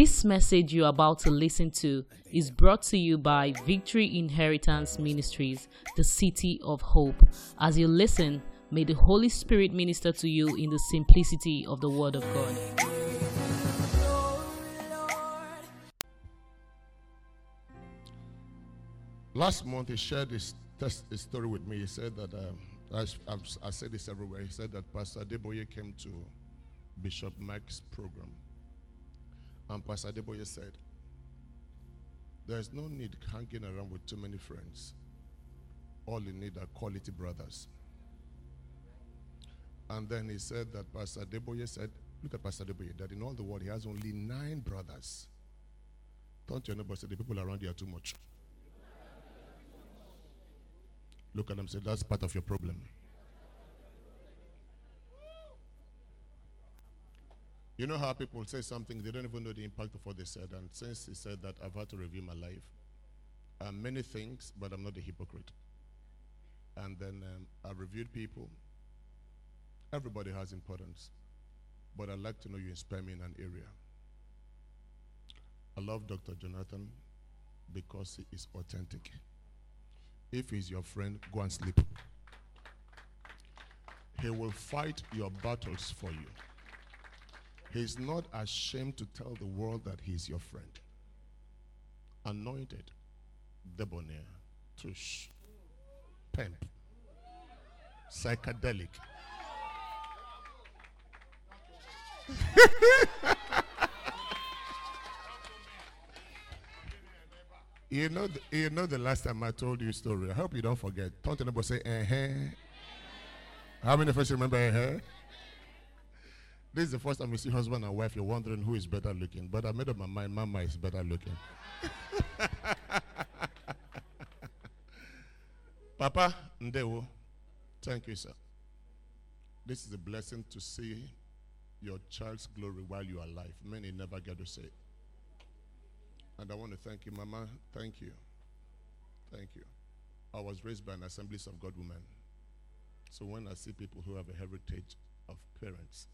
This message you're about to listen to is brought to you by Victory Inheritance Ministries, the City of Hope. As you listen, may the Holy Spirit minister to you in the simplicity of the Word of God. Last month, he shared this, test, this story with me. He said that, um, I, I've, I said this everywhere. He said that Pastor Deboye came to Bishop Mike's program. And Pastor Deboye said, There's no need hanging around with too many friends. All you need are quality brothers. And then he said that Pastor Deboye said, Look at Pastor Deboye, that in all the world he has only nine brothers. Don't you know, but the people around you are too much. Look at them say, That's part of your problem. You know how people say something, they don't even know the impact of what they said. And since he said that, I've had to review my life. Um, many things, but I'm not a hypocrite. And then um, I reviewed people. Everybody has importance. But I'd like to know you inspire me in an area. I love Dr. Jonathan because he is authentic. If he's your friend, go and sleep. He will fight your battles for you. He's not ashamed to tell the world that he's your friend. Anointed, debonair, tush, pimp, psychedelic. you know, the, you know the last time I told you a story. I hope you don't forget. Turn to neighbor say, eh, uh-huh. How many of us remember, eh, uh-huh? This is the first time you see husband and wife, you're wondering who is better looking. But I made up my mind, mama is better looking. Papa Ndewo, thank you, sir. This is a blessing to see your child's glory while you are alive. Many never get to see it. And I want to thank you, Mama. Thank you. Thank you. I was raised by an Assemblies of God woman. So when I see people who have a heritage of parents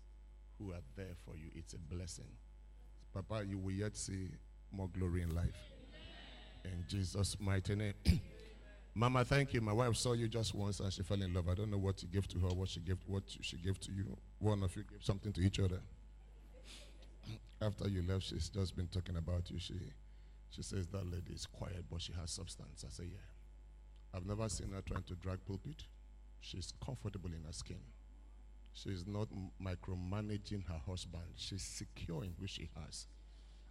who are there for you. It's a blessing. Papa, you will yet see more glory in life. In Jesus' mighty name. Mama, thank you. My wife saw you just once and she fell in love. I don't know what you gave to her, what she gave, what she gave to you. One of you gave something to each other. After you left, she's just been talking about you. She, she says that lady is quiet, but she has substance. I say, yeah. I've never seen her trying to drag pulpit. She's comfortable in her skin. She's not micromanaging her husband. She's secure in who she has.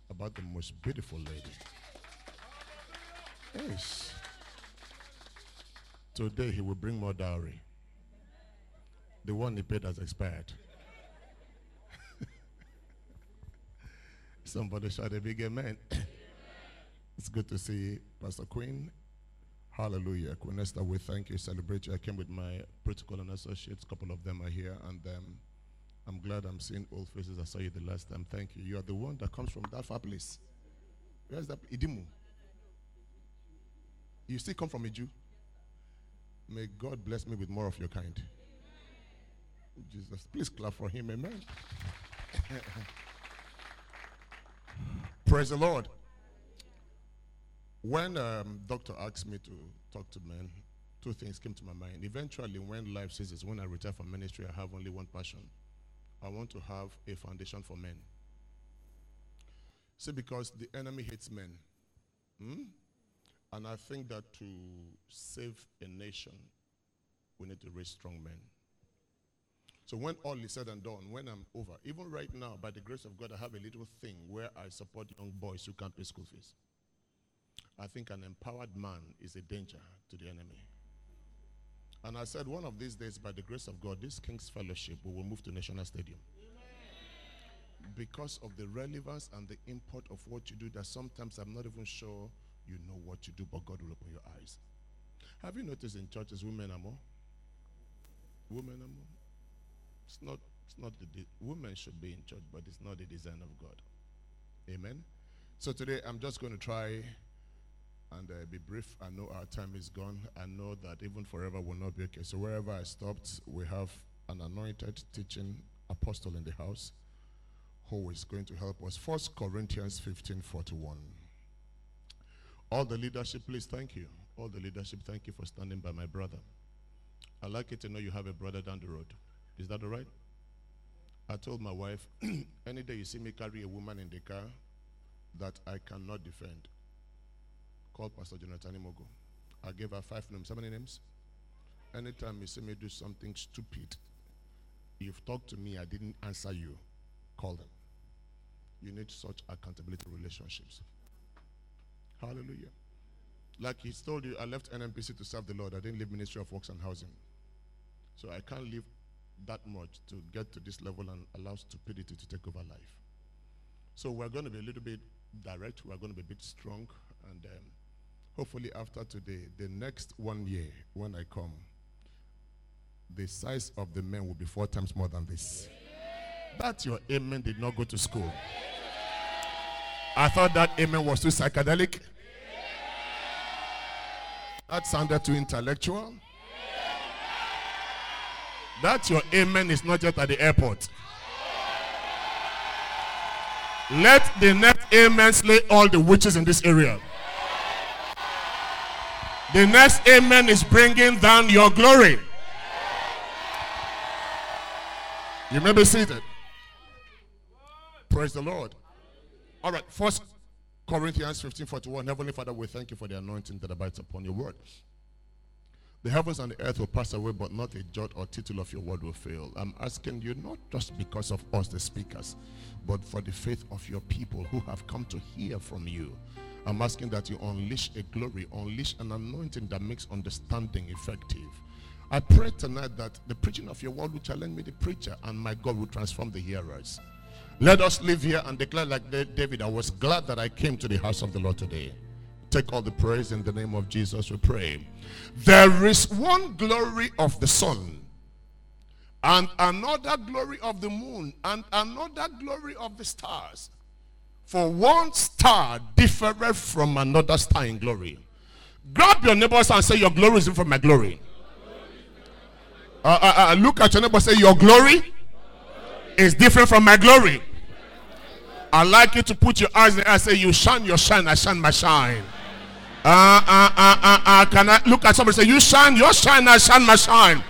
About the most beautiful lady. Yes. Today he will bring more dowry. The one he paid has expired. Somebody shout a big amen. it's good to see Pastor Queen Hallelujah. Queen Esther, we thank you, celebrate you. I came with my protocol and associates. A couple of them are here, and um, I'm glad I'm seeing old faces. I saw you the last time. Thank you. You are the one that comes from that far place. Where's that? Idimu. You still come from a Jew? May God bless me with more of your kind. Jesus. Please clap for him. Amen. Praise the Lord. When um, doctor asked me to talk to men, two things came to my mind. Eventually, when life ceases, when I retire from ministry, I have only one passion. I want to have a foundation for men. See, because the enemy hates men. Hmm? And I think that to save a nation, we need to raise strong men. So when all is said and done, when I'm over, even right now, by the grace of God, I have a little thing where I support young boys who can't pay school fees. I think an empowered man is a danger to the enemy. And I said, one of these days, by the grace of God, this King's Fellowship we will move to National Stadium. Because of the relevance and the import of what you do, that sometimes I'm not even sure you know what you do, but God will open your eyes. Have you noticed in churches, women are more? Women are more. It's not, it's not the, de- women should be in church, but it's not the design of God. Amen. So today I'm just going to try and uh, be brief. I know our time is gone. I know that even forever will not be okay. So wherever I stopped, we have an anointed teaching apostle in the house who is going to help us. First Corinthians 15 41. All the leadership, please thank you. All the leadership, thank you for standing by my brother. I like it to know you have a brother down the road. Is that all right? I told my wife, any day you see me carry a woman in the car that I cannot defend, call Pastor Jonathan Imogo. I gave her five names. How many names? Anytime you see me do something stupid, you've talked to me, I didn't answer you, call them. You need such accountability relationships. Hallelujah. Like he told you, I left NNPC to serve the Lord. I didn't leave Ministry of Works and Housing. So I can't leave that much to get to this level and allow stupidity to take over life. So we're going to be a little bit direct. We're going to be a bit strong. And um, hopefully after today, the next one year, when I come, the size of the men will be four times more than this. That your amen did not go to school. I thought that amen was too psychedelic. That sounded too intellectual. That your amen is not just at the airport. Let the next amen slay all the witches in this area. The next amen is bringing down your glory. You may be seated. Praise the Lord. All right, first Corinthians 15 41. Heavenly Father, we thank you for the anointing that abides upon your word. The heavens and the earth will pass away, but not a jot or tittle of your word will fail. I'm asking you not just because of us, the speakers, but for the faith of your people who have come to hear from you. I'm asking that you unleash a glory, unleash an anointing that makes understanding effective. I pray tonight that the preaching of your word will challenge me, the preacher, and my God will transform the hearers. Let us live here and declare like David, I was glad that I came to the house of the Lord today. Take all the praise in the name of Jesus, we pray. There is one glory of the sun, and another glory of the moon, and another glory of the stars. For one star differeth from another star in glory. Grab your neighbors and say, Your glory is different from my glory. Uh, uh, uh, look at your neighbor and say, Your glory is different from my glory. I like you to put your eyes in the air and say, You shine your shine, I shine my shine. Uh, uh, uh, uh, uh, can I look at somebody and say, You shine your shine, I shine my shine.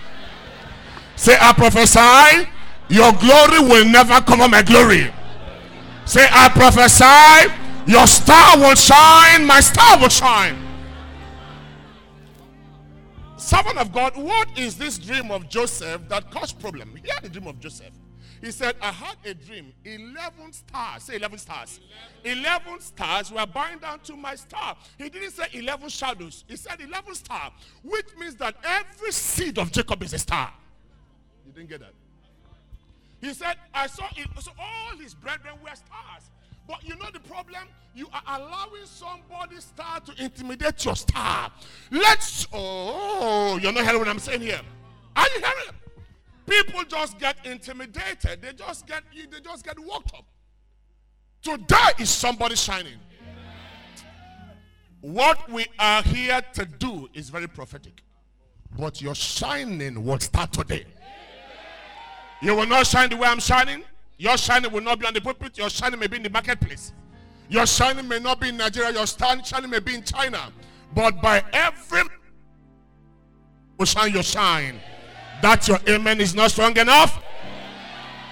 Say, I prophesy, your glory will never cover my glory. Say, I prophesy, your star will shine, my star will shine. Servant of God, what is this dream of Joseph that caused problem? Hear the dream of Joseph. He said, I had a dream. 11 stars. Say 11 stars. 11 stars were bound down to my star. He didn't say 11 shadows. He said 11 stars, which means that every seed of Jacob is a star. You didn't get that? He said, I saw it. So all his brethren were stars. But you know the problem? You are allowing somebody's star to intimidate your star. Let's. Oh, you're not hearing what I'm saying here. Are you hearing? People just get intimidated. They just get they just get worked up. Today is somebody shining. What we are here to do is very prophetic. But your shining will start today. You will not shine the way I'm shining. Your shining will not be on the pulpit. Your shining may be in the marketplace. Your shining may not be in Nigeria. Your shining may be in China. But by every will shine your shine. That your amen is not strong enough.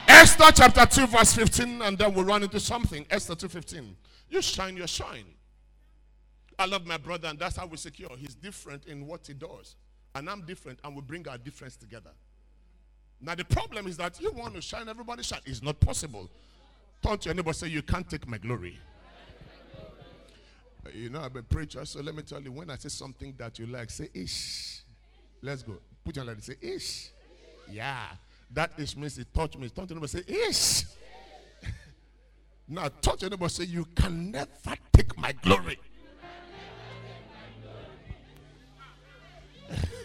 Esther chapter 2, verse 15, and then we'll run into something. Esther 2:15. You shine your shine. I love my brother, and that's how we secure. He's different in what he does. And I'm different, and we bring our difference together. Now the problem is that you want to shine, everybody shine. It's not possible. Turn to your neighbor say, You can't take my glory. Uh, you know, I'm a preacher, so let me tell you, when I say something that you like, say ish. Let's go. Put your hand and say ish. Yeah. That ish means it touch me. Turn to neighbor say ish. now touch your neighbor say you can never take my glory.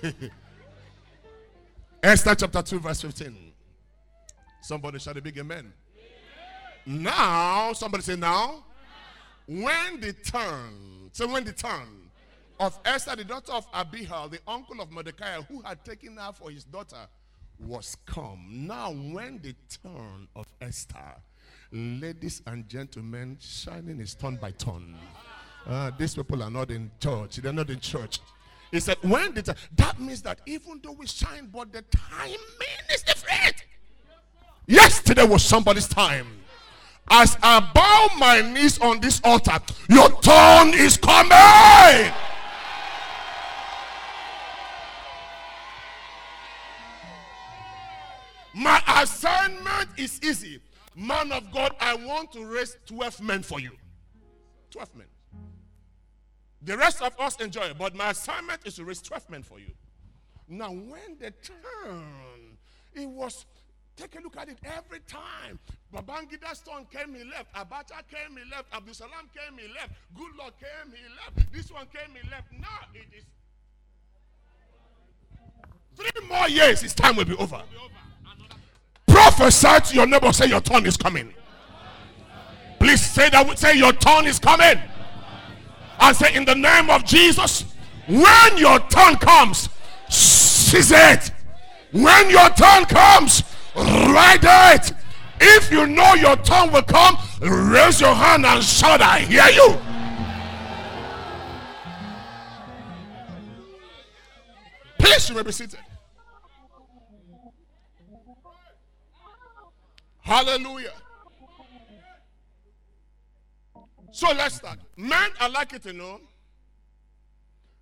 Esther chapter 2, verse 15. Somebody shout a big amen. amen. Now, somebody say now. When the turn, so when the turn of Esther, the daughter of Abihail, the uncle of Mordecai, who had taken her for his daughter, was come. Now, when the turn of Esther, Ladies and gentlemen, shining is turn by turn. Uh, these people are not in church. They're not in church. He said, when the that means that even though we shine, but the timing is different. Yesterday was somebody's time. As I bow my knees on this altar, your turn is coming. My assignment is easy. Man of God, I want to raise 12 men for you. 12 men. The rest of us enjoy it, but my assignment is to raise 12 men for you. Now, when the turn, it was, take a look at it every time. Babangida's turn came, he left. Abacha came, he left. Abdul Salam came, he left. Goodluck came, he left. This one came, he left. Now it is three more years, his time will be over. Prophesy to your neighbor, say your turn is coming. Please say that, say your turn is coming. I say in the name of Jesus, when your turn comes, seize it. When your turn comes, write it. If you know your turn will come, raise your hand and shout, I hear you. Please, you may be seated. Hallelujah. So let's start. Men are likely to know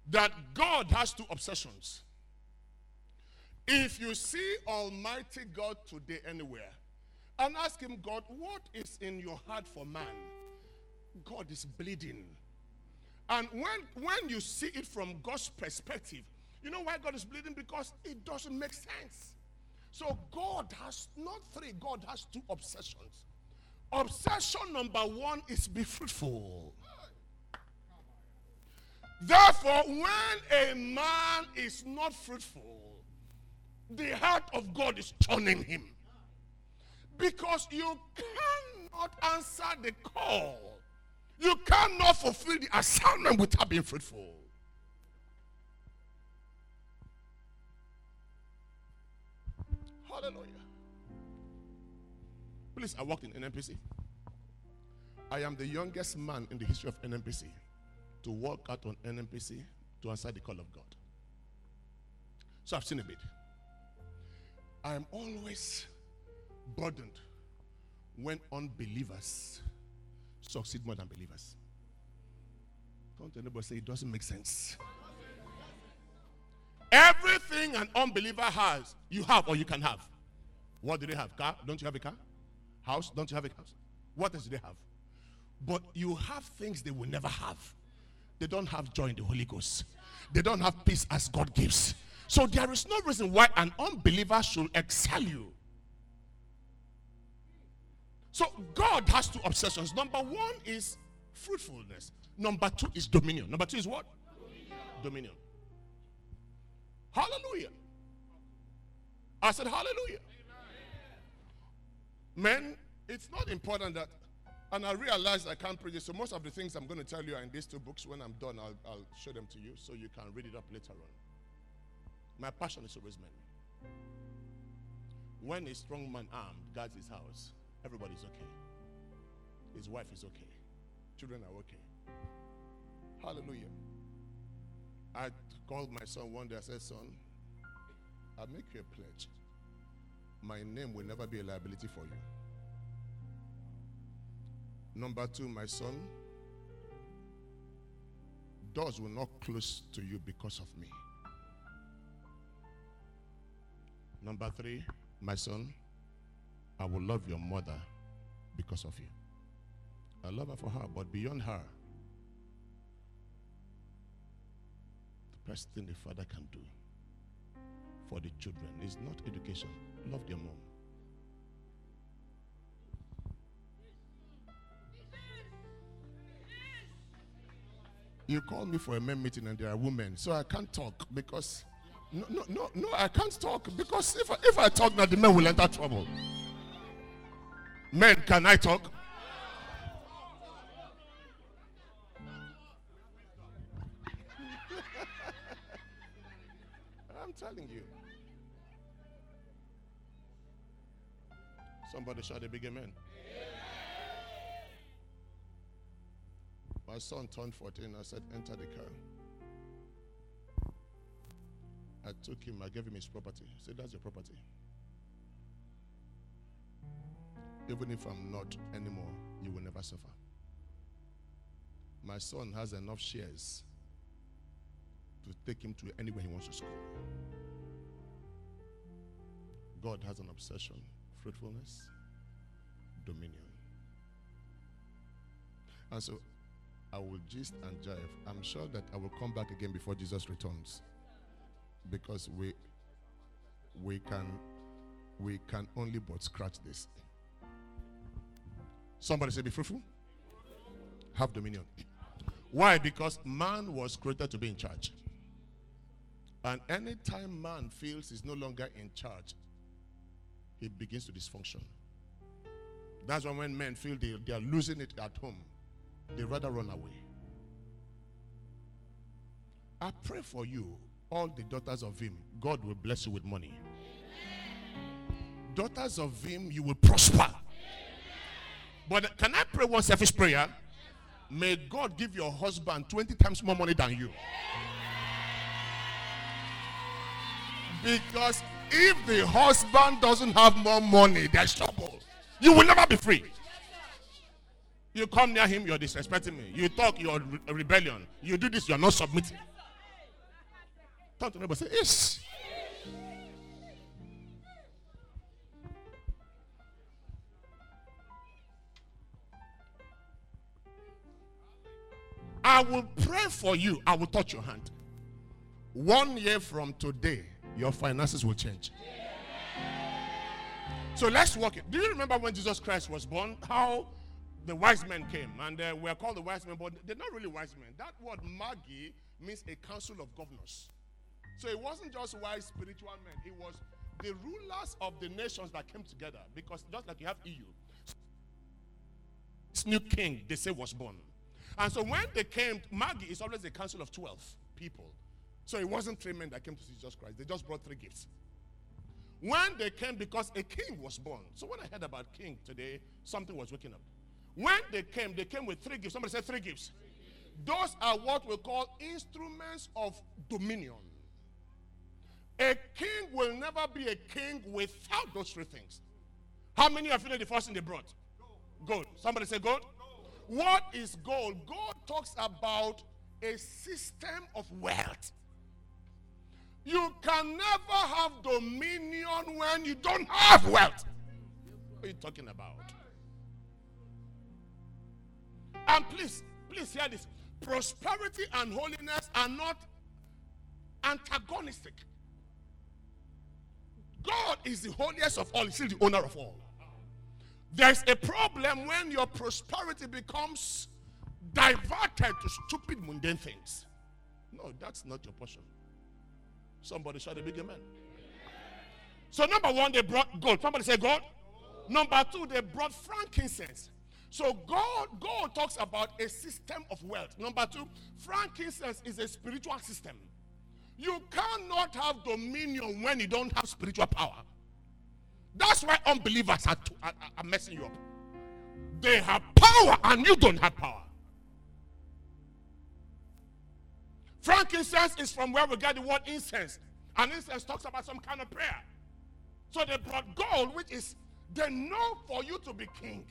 that God has two obsessions. If you see Almighty God today anywhere and ask Him, God, what is in your heart for man? God is bleeding. And when, when you see it from God's perspective, you know why God is bleeding? Because it doesn't make sense. So God has not three, God has two obsessions. Obsession number one is be fruitful. Therefore, when a man is not fruitful, the heart of God is turning him. Because you cannot answer the call, you cannot fulfill the assignment without being fruitful. Hallelujah. Please, I worked in NNPC. I am the youngest man in the history of NNPC to walk out on NNPC to answer the call of God. So I've seen a bit. I am always burdened when unbelievers succeed more than believers. Don't anybody say it doesn't make sense. Everything an unbeliever has, you have or you can have. What do they have? Car? Don't you have a car? House? Don't you have a house? What else do they have? But you have things they will never have. They don't have joy in the Holy Ghost. They don't have peace as God gives. So there is no reason why an unbeliever should excel you. So God has two obsessions. Number one is fruitfulness. Number two is dominion. Number two is what? Dominion. dominion. Hallelujah. I said hallelujah. Men, it's not important that, and I realize I can't preach it, so most of the things I'm going to tell you are in these two books. When I'm done, I'll, I'll show them to you so you can read it up later on. My passion is always men. When a strong man armed guards his house, everybody's okay. His wife is okay. Children are okay. Hallelujah. I called my son one day. I said, Son, I'll make you a pledge my name will never be a liability for you. Number two, my son, doors will not close to you because of me. Number three, my son, I will love your mother because of you. I love her for her, but beyond her, the best thing the father can do for the children It's not education. Love their mom. You call me for a men meeting and there are women, so I can't talk because no, no, no, no, I can't talk because if I, if I talk now, the men will enter trouble. Men, can I talk? telling you. Somebody shout a big amen. amen. My son turned 14. I said, enter the car. I took him, I gave him his property. I said, That's your property. Even if I'm not anymore, you will never suffer. My son has enough shares to take him to anywhere he wants to school. God has an obsession fruitfulness, dominion. And so I will gist and jive. I'm sure that I will come back again before Jesus returns. Because we we can we can only but scratch this. Somebody say be fruitful. Have dominion. Why? Because man was created to be in charge. And anytime man feels he's no longer in charge, he begins to dysfunction. That's why when men feel they, they are losing it at home, they rather run away. I pray for you, all the daughters of him, God will bless you with money. Daughters of him, you will prosper. But can I pray one selfish prayer? May God give your husband 20 times more money than you. Because if the husband doesn't have more money, there's trouble. You will never be free. You come near him, you're disrespecting me. You talk, you're re- rebellion. You do this, you're not submitting. Turn to neighbor, say, Yes. I will pray for you. I will touch your hand. One year from today, your finances will change. So let's walk it. Do you remember when Jesus Christ was born? How the wise men came and uh, we're called the wise men, but they're not really wise men. That word Magi means a council of governors. So it wasn't just wise spiritual men, it was the rulers of the nations that came together. Because just like you have EU, this new king they say was born. And so when they came, Magi is always a council of 12 people. So it wasn't three men that came to see Jesus Christ. They just brought three gifts. When they came, because a king was born. So when I heard about king today, something was waking up. When they came, they came with three gifts. Somebody said three gifts. Those are what we call instruments of dominion. A king will never be a king without those three things. How many you know the first thing they brought? Gold. Somebody say gold. What is gold? Gold talks about a system of wealth. You can never have dominion when you don't have wealth. What are you talking about? And please, please hear this. Prosperity and holiness are not antagonistic. God is the holiest of all, He's the owner of all. There's a problem when your prosperity becomes diverted to stupid, mundane things. No, that's not your portion. Somebody shout a big amen. So, number one, they brought gold. Somebody say gold. Number two, they brought frankincense. So, God, God talks about a system of wealth. Number two, frankincense is a spiritual system. You cannot have dominion when you don't have spiritual power. That's why unbelievers are, are, are messing you up. They have power and you don't have power. Frankincense is from where we get the word incense. And incense talks about some kind of prayer. So they brought gold, which is they know for you to be king.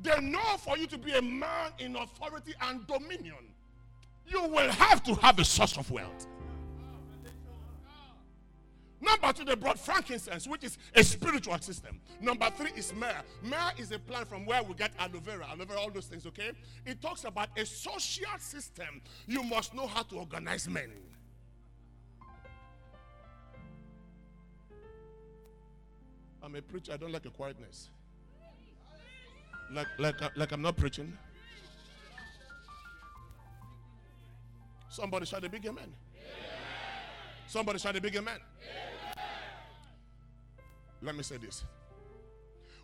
They know for you to be a man in authority and dominion. You will have to have a source of wealth. Number two, they brought frankincense, which is a spiritual system. Number three is myrrh. Myrrh is a plant from where we get aloe vera, aloe vera, all those things, okay? It talks about a social system. You must know how to organize men. I'm a preacher, I don't like a quietness. Like, like, uh, like I'm not preaching. Somebody shout a big amen. Somebody shout a big amen. Let me say this.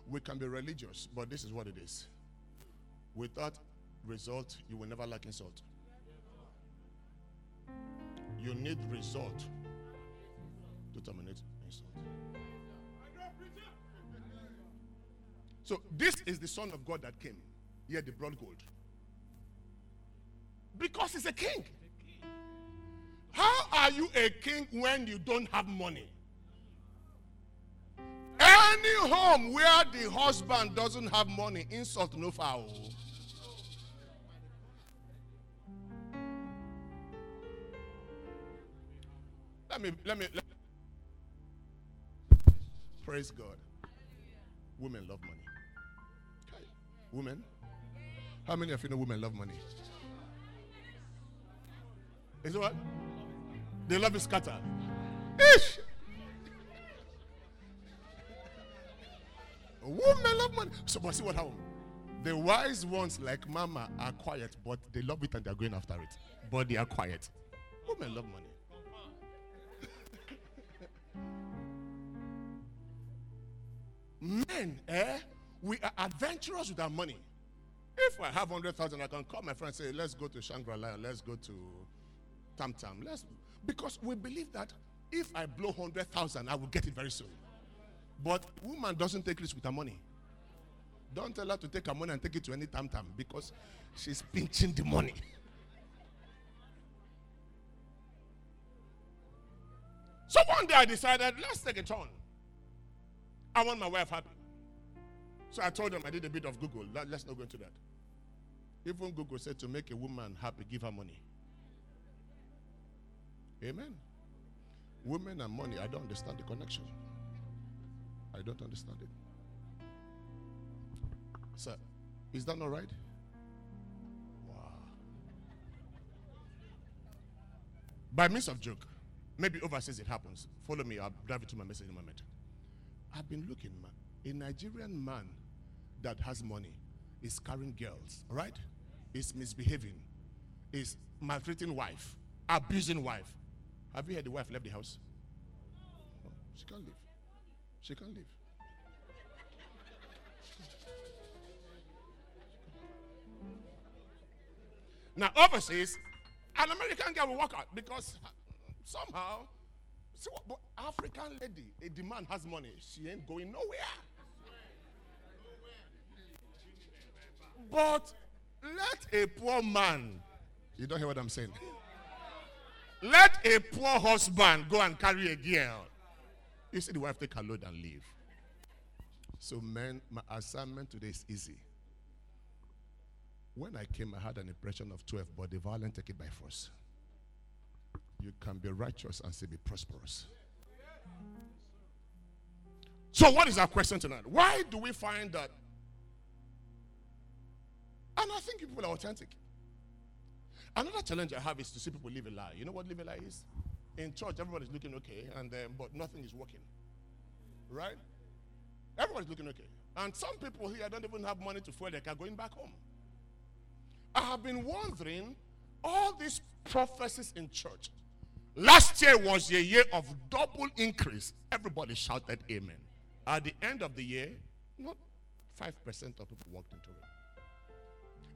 We can be religious, but this is what it is. Without result, you will never like insult. You need result to terminate insult. So this is the Son of God that came. He had the broad gold. Because he's a king. How are you a king when you don't have money? Any home where the husband doesn't have money, insult no foul. Let me, let me, let Praise God. Women love money. Okay. Women? How many of you know women love money? Is it what? They love it scatter. Ish! Women love money. So, but see what happened? The wise ones, like Mama, are quiet, but they love it and they're going after it. But they are quiet. Women love money. Men, eh? We are adventurous with our money. If I have 100,000, I can call my friend and say, let's go to Shangri-La, let's go to Tam Tam. Let's, because we believe that if I blow 100,000, I will get it very soon. But woman doesn't take risk with her money. Don't tell her to take her money and take it to any Tam Tam because she's pinching the money. So one day I decided, let's take a turn. I want my wife happy. So I told them I did a bit of Google. Let's not go into that. Even Google said to make a woman happy, give her money. Amen. Women and money, I don't understand the connection. I don't understand it. Sir, is that not right? Wow. By means of joke, maybe overseas it happens. Follow me, I'll drive it to my message in a moment. I've been looking, man. A Nigerian man that has money is carrying girls, right? Is misbehaving, is maltreating wife, abusing wife. Have you heard the wife left the house? No, she can't leave. She can't leave. Now, overseas, an American girl will walk out because somehow See what, African lady, a demand has money. She ain't going nowhere. But let a poor man, you don't hear what I'm saying? Let a poor husband go and carry a girl. You see the wife take her load and leave. So, men, my assignment today is easy. When I came, I had an impression of 12, but the violent take it by force you can be righteous and still be prosperous. So, what is our question tonight? Why do we find that? And I think people are authentic. Another challenge I have is to see people live a lie. You know what live a lie is? In church, everybody's looking okay, and um, but nothing is working. Right? Everybody's looking okay. And some people here don't even have money to fuel their car going back home. I have been wondering all these prophecies in church Last year was a year of double increase. Everybody shouted amen. At the end of the year, not 5% of people walked into it.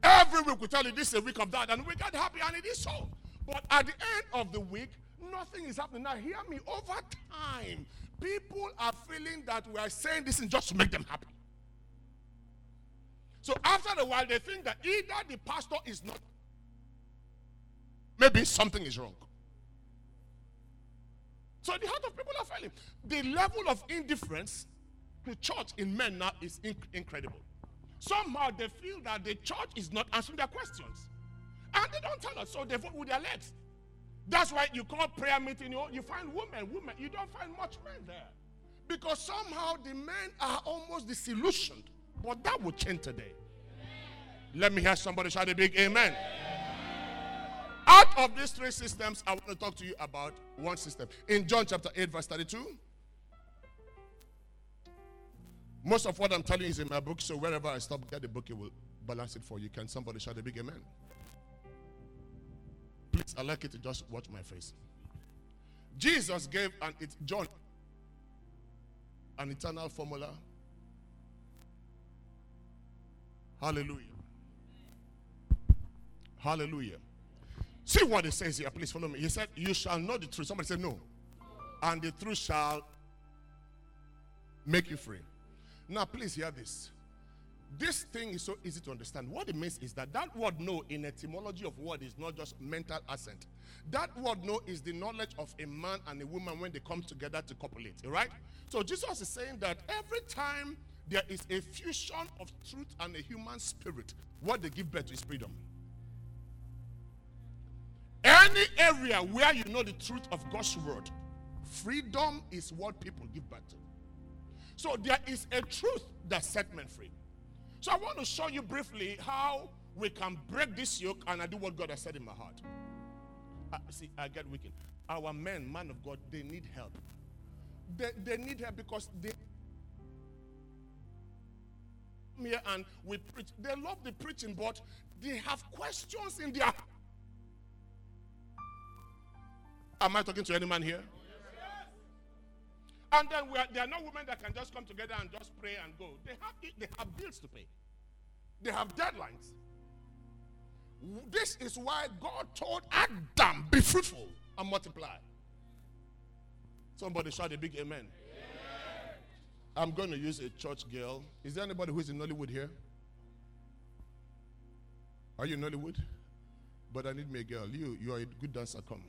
Every week we tell you this is a week of that, and we get happy, and it is so. But at the end of the week, nothing is happening. Now, hear me. Over time, people are feeling that we are saying this is just to make them happy. So after a while, they think that either the pastor is not, maybe something is wrong. So the heart of people are failing. The level of indifference to church in men now is inc- incredible. Somehow they feel that the church is not answering their questions. And they don't tell us, so they vote with their legs. That's why you call prayer meeting, you, you find women, women, you don't find much men there. Because somehow the men are almost disillusioned. But that will change today. Let me hear somebody shout a big amen. Out of these three systems, I want to talk to you about one system. In John chapter 8, verse 32. Most of what I'm telling you is in my book, so wherever I stop, get the book, it will balance it for you. Can somebody shout a big amen? Please, I like it to just watch my face. Jesus gave an it John an eternal formula. Hallelujah. Hallelujah. See what it says here. Please follow me. He said, You shall know the truth. Somebody said, No. And the truth shall make you free. Now, please hear this. This thing is so easy to understand. What it means is that that word know in etymology of word is not just mental assent. That word know is the knowledge of a man and a woman when they come together to copulate, right? So Jesus is saying that every time there is a fusion of truth and a human spirit, what they give birth to is freedom. Any area where you know the truth of God's word, freedom is what people give birth to. So there is a truth that set men free. So I want to show you briefly how we can break this yoke and I do what God has said in my heart. Uh, see, I get wicked. Our men, man of God, they need help. They, they need help because they come here and we preach. They love the preaching, but they have questions in their. Am I talking to any man here? And then are, there are no women that can just come together and just pray and go. They have, they have bills to pay, they have deadlines. This is why God told Adam, be fruitful and multiply. Somebody shout a big amen. amen. I'm going to use a church girl. Is there anybody who is in Nollywood here? Are you in Nollywood? But I need me a girl. You, you are a good dancer. Come.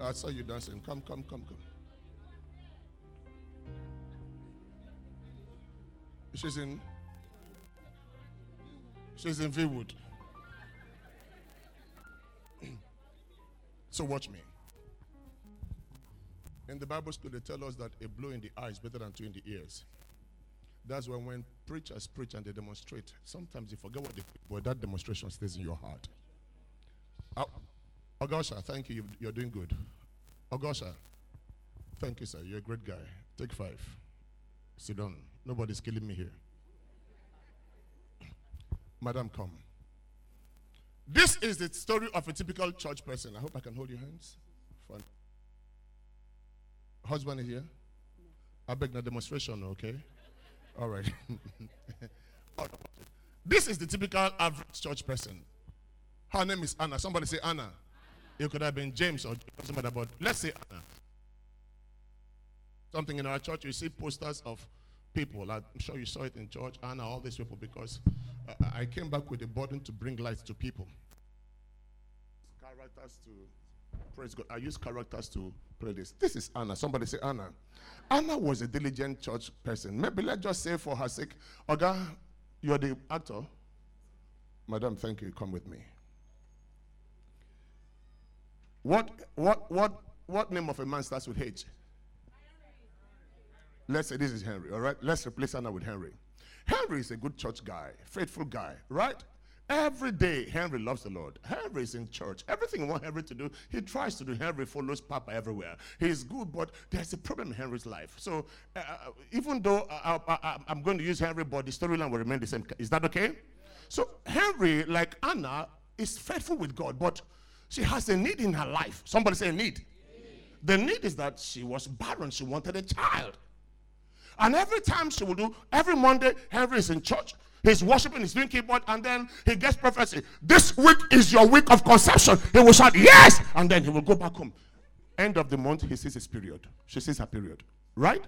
I saw you dancing. Come, come, come, come. She's in. She's in Viwood. so watch me. In the Bible school, they tell us that a blow in the eye is better than two in the ears. That's when when preachers preach and they demonstrate, sometimes you forget what they but that demonstration stays in your heart. Uh, Augusha, thank you. You're doing good. Augusha, thank you, sir. You're a great guy. Take five. Sit down. Nobody's killing me here. Madam, come. This is the story of a typical church person. I hope I can hold your hands. Front. Husband is here? I beg no demonstration, okay? All right. this is the typical average church person. Her name is Hannah. Somebody say Hannah. It could have been James or somebody, but let's say Hannah. Something in our church, you see posters of people. I'm sure you saw it in church, Anna, all these people, because I came back with a burden to bring light to people. Characters to praise God. I use characters to pray this. This is Hannah. Somebody say Hannah. Hannah was a diligent church person. Maybe let's just say for her sake, Oga, you're the actor. Madam, thank you. Come with me. What, what, what, what name of a man starts with H? Let's say this is Henry, all right? Let's replace Hannah with Henry. Henry is a good church guy, faithful guy, right? Every day, Henry loves the Lord. Henry is in church. Everything you want Henry to do, he tries to do. Henry follows Papa everywhere. He's good, but there's a problem in Henry's life. So, uh, uh even though I, am going to use Henry, but the storyline will remain the same. Is that okay? So, Henry, like Hannah, is faithful with God, but she has a need in her life. Somebody say need. The need is that she was barren. She wanted a child. And every time she will do, every Monday, Henry is in church. He's worshiping, he's doing keyboard, and then he gets prophecy. This week is your week of conception. He will shout, Yes! And then he will go back home. End of the month, he sees his period. She sees her period. Right?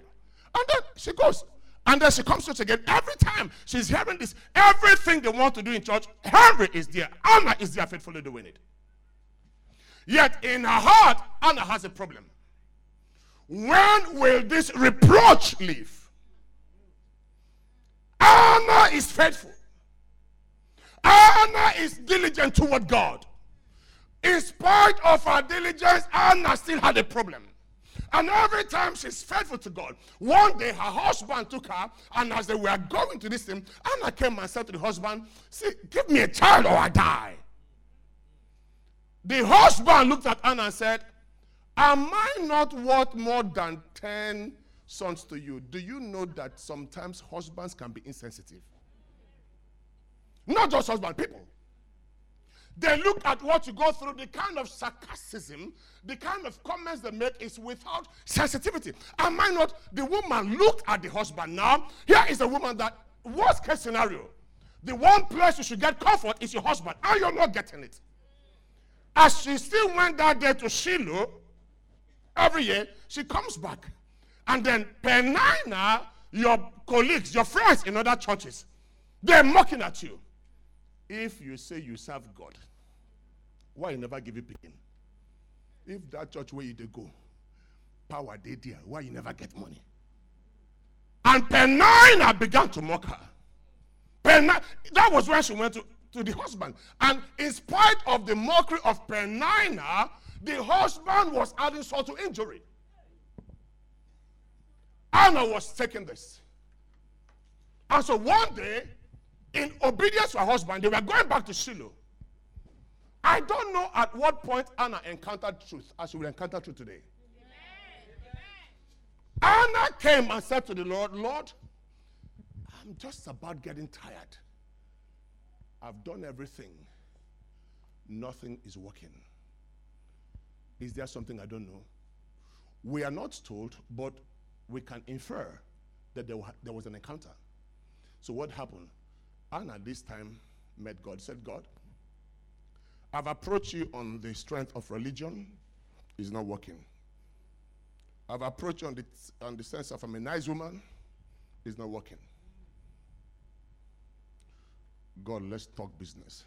And then she goes. And then she comes to church again. Every time she's hearing this, everything they want to do in church, Henry is there. Hannah is there faithfully doing it. Yet in her heart, Hannah has a problem. When will this reproach leave? Hannah is faithful. Hannah is diligent toward God. In spite of her diligence, Hannah still had a problem. And every time she's faithful to God, one day her husband took her, and as they were going to this thing, Hannah came and said to the husband, See, give me a child or I die. The husband looked at Hannah and said, Am I not worth more than 10 sons to you? Do you know that sometimes husbands can be insensitive? Not just husband, people. They look at what you go through, the kind of sarcasm, the kind of comments they make is without sensitivity. Am I not? The woman looked at the husband. Now, here is a woman that, worst case scenario, the one place you should get comfort is your husband, and you're not getting it. As she still went that day to Shiloh, every year, she comes back. And then Penina, your colleagues, your friends in other churches, they're mocking at you. If you say you serve God, why you never give it picking? If that church where you they go, power they there, why you never get money? And Penina began to mock her. Penina, that was when she went to, to the husband. And in spite of the mockery of Peninnah, the husband was adding salt to injury. Hannah was taking this. And so one day, in obedience to her husband, they were going back to Shiloh. I don't know at what point Hannah encountered truth, as she will encounter truth today. Hannah came and said to the Lord, Lord, I'm just about getting tired. I've done everything. Nothing is working. Is there something I don't know? We are not told, but we can infer that there, there was an encounter. So what happened? Hannah this time met God. Said, God, I've approached you on the strength of religion. It's not working. I've approached you on the, on the sense of I'm a nice woman. It's not working. God, let's talk business.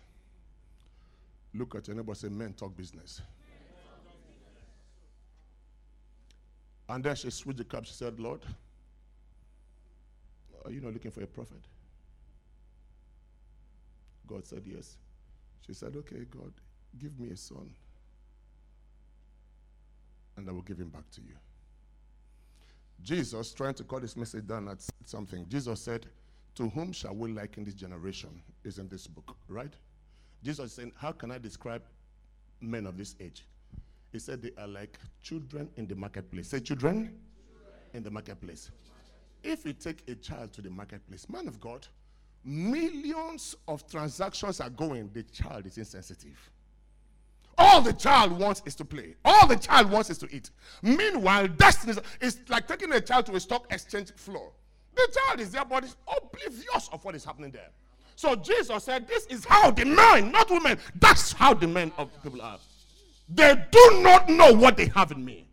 Look at your neighbor say, men talk business. And then she switched the cup. She said, Lord, are you not looking for a prophet? God said, Yes. She said, Okay, God, give me a son, and I will give him back to you. Jesus, trying to cut his message down at something, Jesus said, To whom shall we liken this generation? Is in this book, right? Jesus is saying, How can I describe men of this age? He said they are like children in the marketplace. Say, children, children. in the marketplace. If you take a child to the marketplace, man of God, millions of transactions are going, the child is insensitive. All the child wants is to play. All the child wants is to eat. Meanwhile, destiny is like taking a child to a stock exchange floor. The child is there, but is oblivious of what is happening there. So Jesus said, This is how the men, not women, that's how the men of people are. They do not know what they have in me.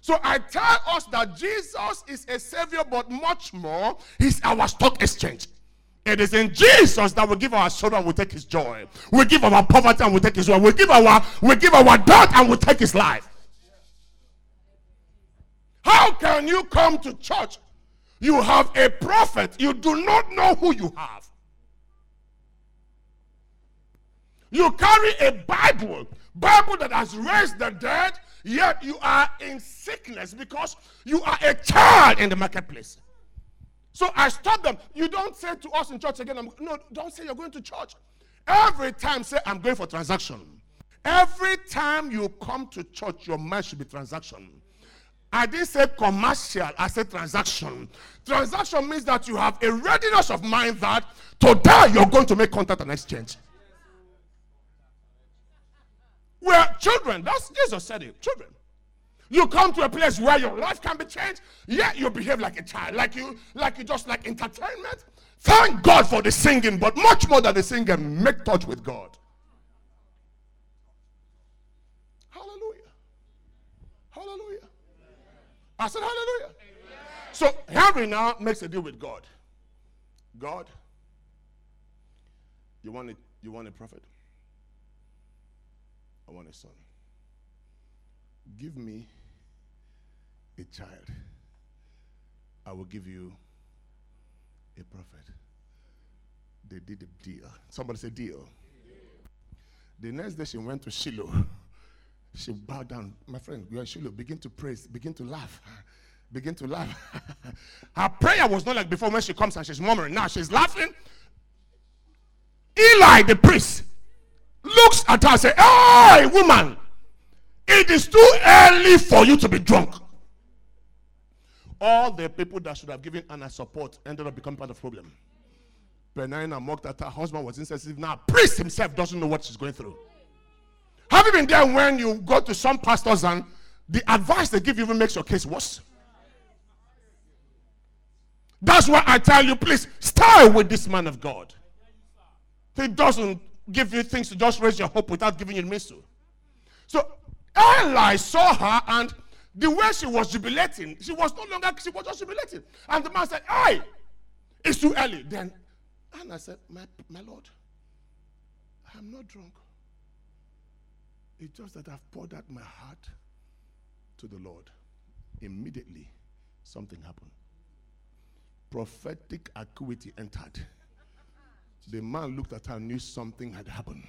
So I tell us that Jesus is a savior, but much more, he's our stock exchange. It is in Jesus that we give our sorrow and we take his joy. We give our poverty and we take his joy. We give our we give our death and we take his life. How can you come to church? You have a prophet. You do not know who you have. You carry a Bible, Bible that has raised the dead, yet you are in sickness because you are a child in the marketplace. So I stop them. You don't say to us in church again, I'm, no, don't say you're going to church. Every time say I'm going for transaction. Every time you come to church, your mind should be transaction. I didn't say commercial, I said transaction. Transaction means that you have a readiness of mind that today you're going to make contact and exchange. We're children. That's Jesus said it. Children. You come to a place where your life can be changed, yet you behave like a child, like you, like you just like entertainment. Thank God for the singing, but much more than the singing, make touch with God. Hallelujah. Hallelujah. I said hallelujah. So Hannah now makes a deal with God. God, you want a, you want a prophet? I want a son. Give me a child. I will give you a prophet. They did a deal. Somebody say deal. The next day she went to Shiloh. She bowed down. My friend, Shiloh. Begin to praise. Begin to laugh. Begin to laugh. Her prayer was not like before when she comes and she's murmuring. Now she's laughing. Eli, the priest, looks at her and says, Hey, woman, it is too early for you to be drunk. All the people that should have given Hannah support ended up becoming part of the problem. Peninnah mocked at her husband was insensitive. Now, priest himself doesn't know what she's going through. Have you been there when you go to some pastors and the advice they give you even makes your case worse? That's why I tell you, please stay with this man of God. He doesn't give you things to just raise your hope without giving you the means to. So Eli saw her and the way she was jubilating, she was no longer, she was just jubilating. And the man said, Hey, it's too early. Then Hannah said, My, my Lord, I'm not drunk. It's just that I've poured out my heart to the Lord. Immediately, something happened. Prophetic acuity entered. The man looked at her and knew something had happened.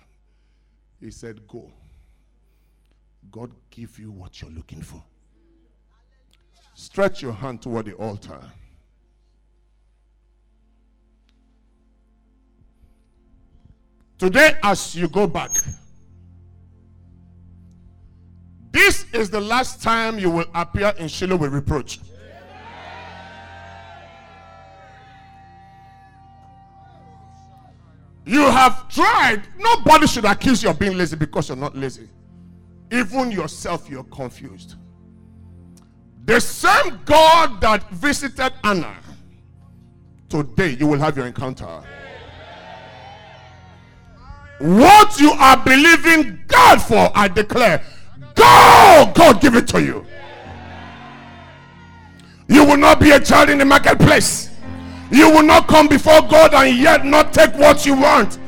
He said, Go. God give you what you're looking for. Stretch your hand toward the altar. Today, as you go back, this is the last time you will appear in Shiloh with reproach. You have tried. Nobody should accuse you of being lazy because you're not lazy. Even yourself, you're confused. The same God that visited Hannah, today you will have your encounter. What you are believing God for, I declare, go, God give it to you. You will not be a child in the marketplace. You will not come before God and yet not take what you want.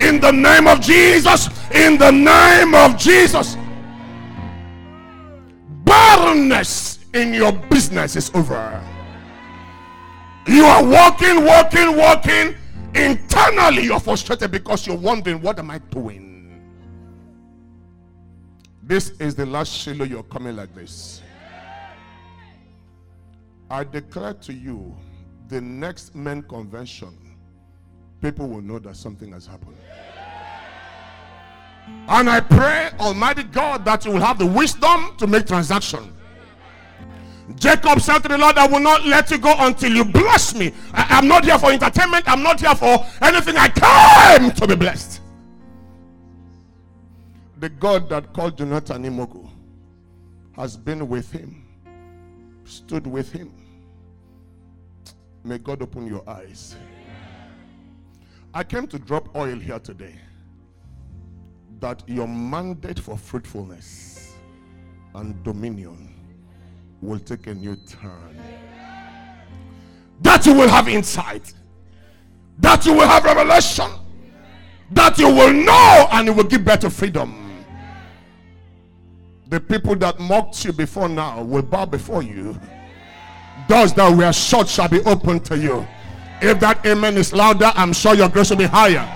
In the name of Jesus, in the name of Jesus. Barrenness in your business is over. You are walking, walking, walking. Internally, you're frustrated because you're wondering, what am I doing? This is the last Shiloh you're coming like this. I declare to you the next men convention, people will know that something has happened. And I pray, Almighty God, that you will have the wisdom to make transaction. Jacob said to the Lord, I will not let you go until you bless me. I, am not here for entertainment. I'm not here for anything. I came to be blessed. The God that called Jonathan Imogu has been with him, stood with him, May God open your eyes. I came to drop oil here today that your mandate for fruitfulness and dominion will take a new turn. That you will have insight, that you will have revelation, that you will know and it will give better freedom. The people that mocked you before now will bow before you doors that were shut shall be opened to you. If that amen is louder, I'm sure your grace will be higher.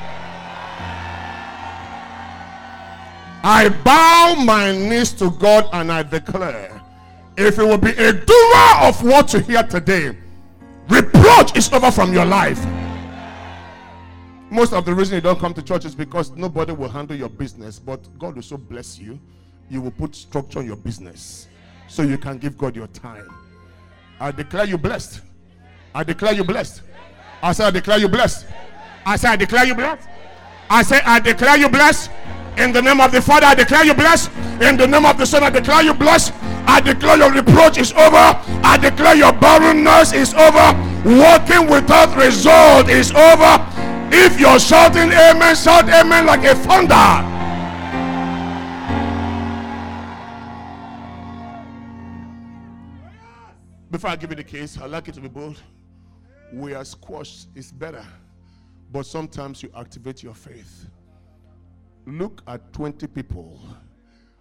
I bow my knees to God and I declare if it will be a doer of what you hear today, reproach is over from your life. Most of the reason you don't come to church is because nobody will handle your business, but God will so bless you, you will put structure in your business so you can give God your time. I declare you blessed. I declare you blessed. I say, I declare you blessed. I say, I declare you blessed. I say, I declare you blessed. In the name of the Father, I declare you blessed. In the name of the Son, I declare you blessed. I declare your reproach is over. I declare your barrenness is over. Walking without result is over. If you're shouting amen, shout amen like a thunder. Before I give you the case, I'd like it to be bold. We are squashed, it's better. But sometimes you activate your faith. Look at 20 people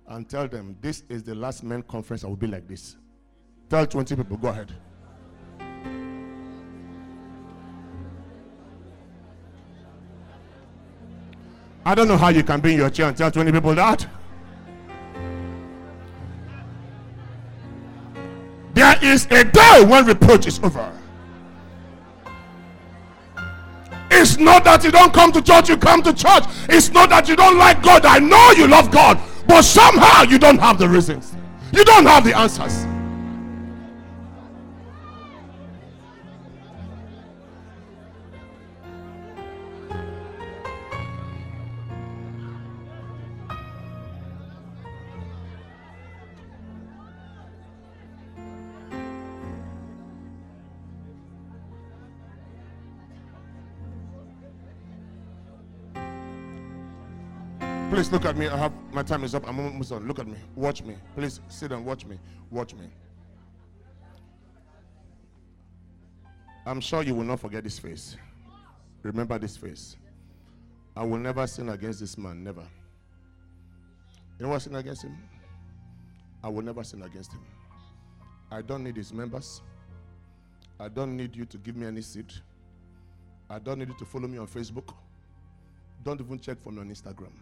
and tell them this is the last men conference I will be like this. Tell 20 people, go ahead. I don't know how you can be in your chair and tell 20 people that. Is a day when reproach is over. It's not that you don't come to church, you come to church. It's not that you don't like God. I know you love God, but somehow you don't have the reasons, you don't have the answers. Please look at me. I have my time is up. I'm almost done. Look at me. Watch me. Please sit and watch me. Watch me. I'm sure you will not forget this face. Remember this face. I will never sin against this man. Never. You know what sin against him? I will never sin against him. I don't need his members. I don't need you to give me any seat. I don't need you to follow me on Facebook. Don't even check for me on Instagram.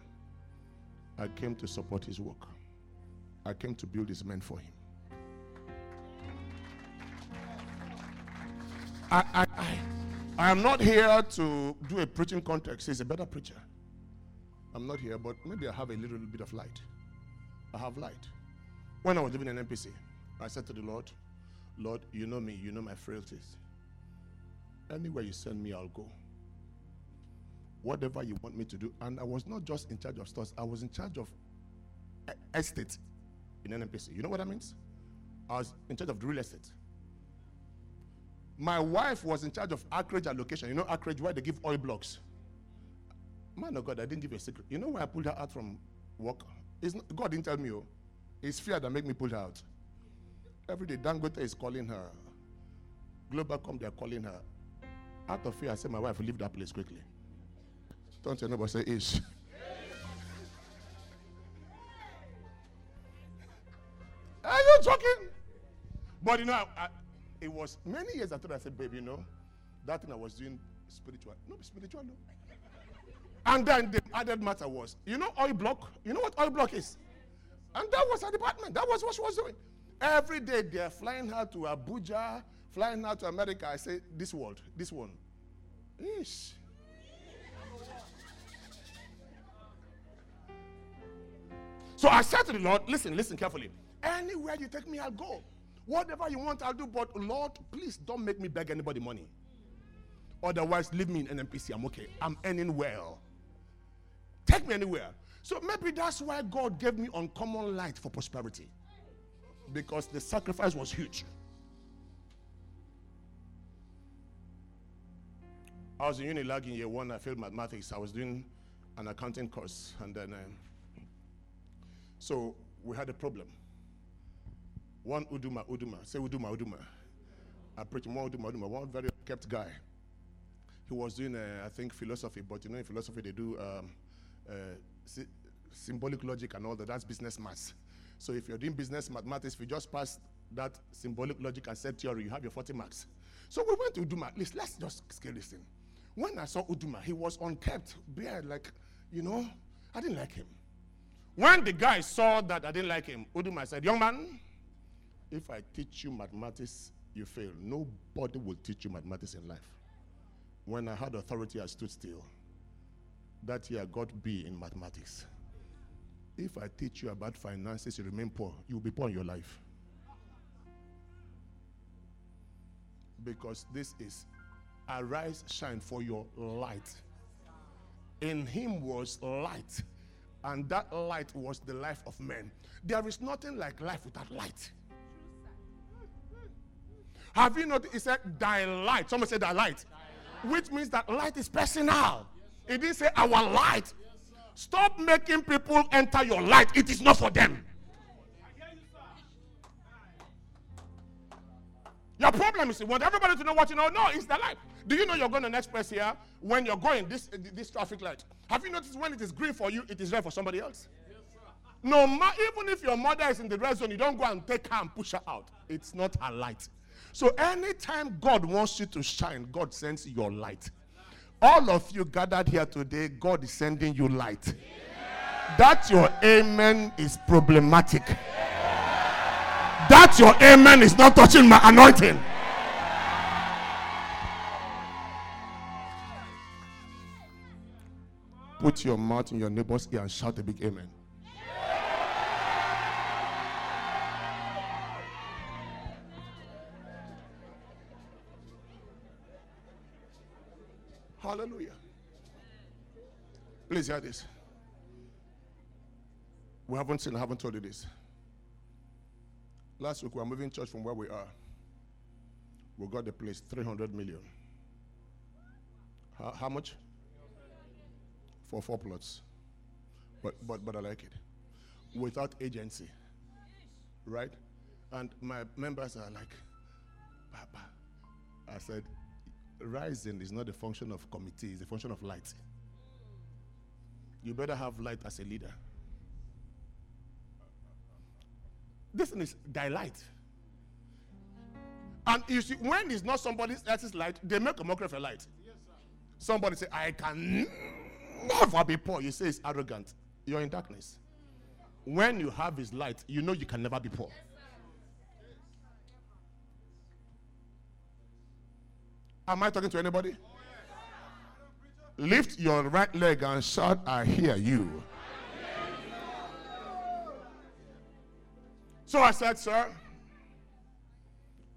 I came to support his work. I came to build his men for him. I, I, I, am not here to do a preaching context. He's a better preacher. I'm not here, but maybe I have a little bit of light. I have light. When I was living in NNPC, I said to the Lord, Lord, you know me, you know my frailties. Anywhere you send me, I'll go whatever you want me to do. And I was not just in charge of stores, I was in charge of estate in NNPC. You know what that means? I was in charge of the real estate. My wife was in charge of acreage allocation. You know acreage where they give oil blocks. Man of God, I didn't give a secret. You know why I pulled her out from work? It's Not, God didn't tell me. Oh, it's fear that make me pull her out. Every day, Dangote is calling her. Globacom, they're calling her. Out of fear, I said, my wife, leave that place quickly. Don't tell nobody say ish. Are you joking? But you know, I, I, it was many years after I said, baby, you know, that thing I was doing spiritual. No, spiritual, no. And then the added matter was, you know, oil block? You know what oil block is? And that was her department. That was what she was doing. Every day they're flying her to Abuja, flying her to America. I say, this world, this one. Ish. So I said to the Lord, listen, listen carefully. Anywhere you take me, I'll go. Whatever you want, I'll do. But Lord, please don't make me beg anybody money. Otherwise, leave me in NNPC. I'm okay. I'm earning well. Take me anywhere. So maybe that's why God gave me uncommon light for prosperity. Because the sacrifice was huge. I was in Unilag in year one. I failed mathematics. I was doing an accounting course. And then um, so we had a problem. One Uduma, Uduma, say Uduma, Uduma. I preach one Uduma, Uduma, one very kept guy. He was doing, uh, I think, philosophy, but you know, in philosophy, they do um, uh, si symbolic logic and all that. That's business maths. So if you're doing business mathematics, if you just pass that symbolic logic and set theory, you have your 40 marks. So we went to Uduma. Let's, let's just scale this thing. When I saw Uduma, he was unkept, beard, like, you know, I didn't like him. When the guy saw that I didn't like him, Uduma said, Young man, if I teach you mathematics, you fail. Nobody will teach you mathematics in life. When I had authority, I stood still. That year, I got B in mathematics. If I teach you about finances, you remain poor, you'll be poor in your life. Because this is arise, shine for your light. In him was light and that light was the life of men. There is nothing like life without light. Have you not? He said, Thy light. Someone said, Thy light. Which means that light is personal. It didn't say our light. Stop making people enter your light. It is not for them. Your problem is you want everybody to know what you know. No, it's the light. Do you know you're going to next place here when you're going this this traffic light? Have you noticed when it is green for you, it is red for somebody else? no, ma- even if your mother is in the red zone, you don't go and take her and push her out. It's not her light. So anytime God wants you to shine, God sends your light. All of you gathered here today, God is sending you light. That your amen is problematic. That your amen is not touching my anointing. Put your mouth in your neighbor's ear and shout a big amen. Hallelujah. Please hear this. We haven't seen, I haven't told you this. Last week we were moving church from where we are. We got the place 300 million. How, how much? for four plots. But, but, but I like it. Without agency. Right? And my members are like, Papa. I said, rising is not a function of committee, it's a function of light. You better have light as a leader. This thing is daylight. And you see, when it's not somebody else's light, they make a mockery of a light. Somebody say, I can never be poor. You say it's arrogant. You're in darkness. When you have his light, you know you can never be poor. Am I talking to anybody? Oh, Lift your right leg and shout, I hear you. So I said, Sir,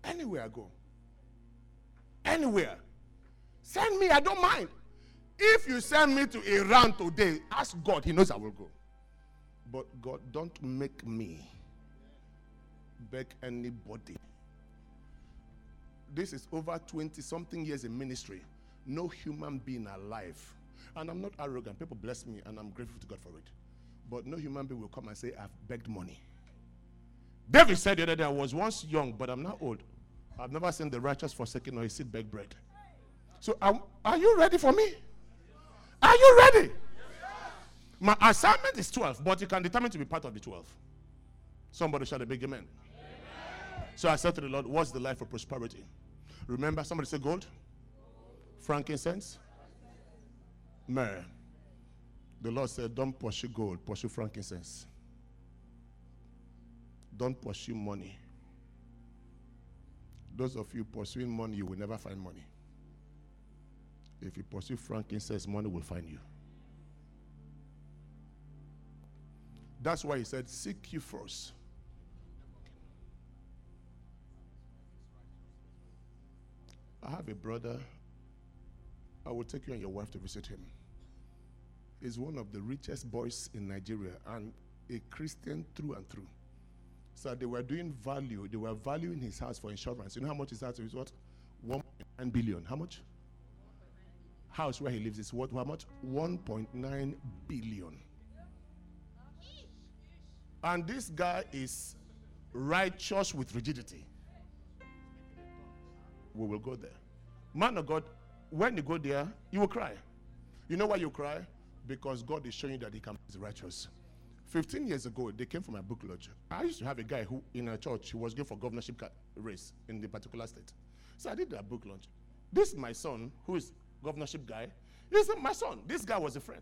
anywhere I go, anywhere, send me, I don't mind. If you send me to Iran today, ask God, He knows I will go. But God, don't make me beg anybody. This is over 20 something years in ministry. No human being alive. And I'm not arrogant. People bless me, and I'm grateful to God for it. But no human being will come and say, I've begged money. David said the other day, I was once young, but I'm now old. I've never seen the righteous forsaken or his seed beg bread. So, um, are you ready for me? Are you ready? My assignment is 12, but you can determine to be part of the 12. Somebody shout a big amen. amen. So I said to the Lord, What's the life of prosperity? Remember, somebody said gold, frankincense, myrrh. The Lord said, Don't pursue gold, pursue frankincense. Don't pursue money. Those of you pursuing money, you will never find money. If you pursue frankincense, money will find you. That's why he said, Seek you first. I have a brother. I will take you and your wife to visit him. He's one of the richest boys in Nigeria and a Christian through and through. So they were doing value. They were valuing his house for insurance. You know how much his house is what? 1.9 billion. How much? House where he lives is what? How much? 1.9 billion. And this guy is righteous with rigidity. We will go there. Man of God, when you go there, you will cry. You know why you cry? Because God is showing you that He can be righteous. 15 years ago, they came for my book launch. I used to have a guy who, in a church, he was going for governorship race in the particular state. So I did that book launch. This is my son, who is governorship guy. He said, my son. This guy was a friend.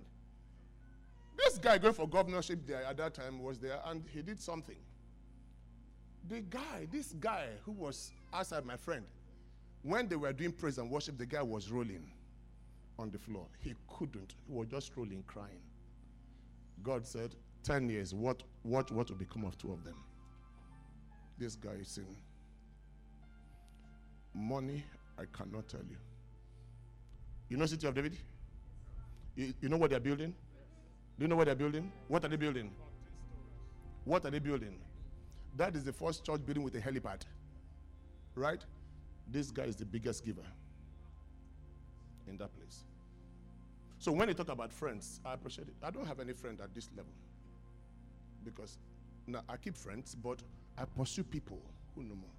This guy going for governorship there at that time was there, and he did something. The guy, this guy who was outside my friend, when they were doing praise and worship, the guy was rolling on the floor. He couldn't. He was just rolling, crying. God said, 10 years, what, what, what will become of two of them? This guy is saying, Money, I cannot tell you. You know City of David? You, you know what they're building? Do you know what they're building? What are they building? What are they building? That is the first church building with a helipad. Right? This guy is the biggest giver in that place. So when you talk about friends, I appreciate it. I don't have any friend at this level. Because now I keep friends, but I pursue people who know more.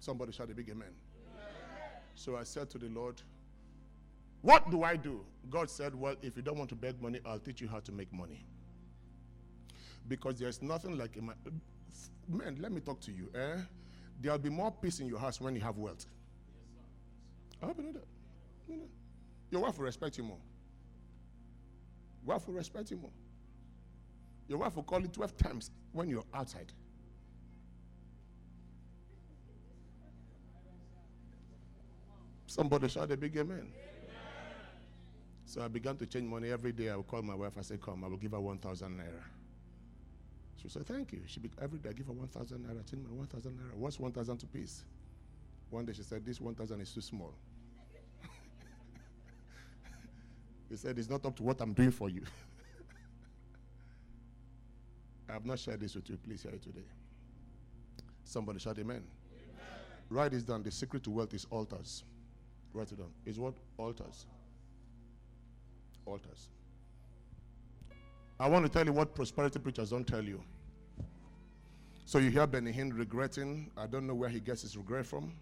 Somebody shout a big amen. amen. So I said to the Lord, What do I do? God said, Well, if you don't want to beg money, I'll teach you how to make money. Because there's nothing like a man. Man, let me talk to you. Eh? There'll be more peace in your house when you have wealth. I hope you know that. You know. Your wife will respect you more. Wife will respect you more. Your wife will call you 12 times when you're outside. Somebody shout a big amen. amen. So I began to change money every day. I would call my wife. I say, Come, I will give her 1,000 naira. She said, Thank you. She be, every day I give her 1,000 naira. Change my 1,000 naira. What's 1,000 to piece? One day she said, This 1,000 is too small. he said, It's not up to what I'm doing for you. I have not shared this with you. Please hear it today. Somebody shout amen. amen. Write this down. The secret to wealth is altars. Write it down. Is what? Altars. Altars. I want to tell you what prosperity preachers don't tell you. So you hear Benny Hinn regretting. I don't know where he gets his regret from.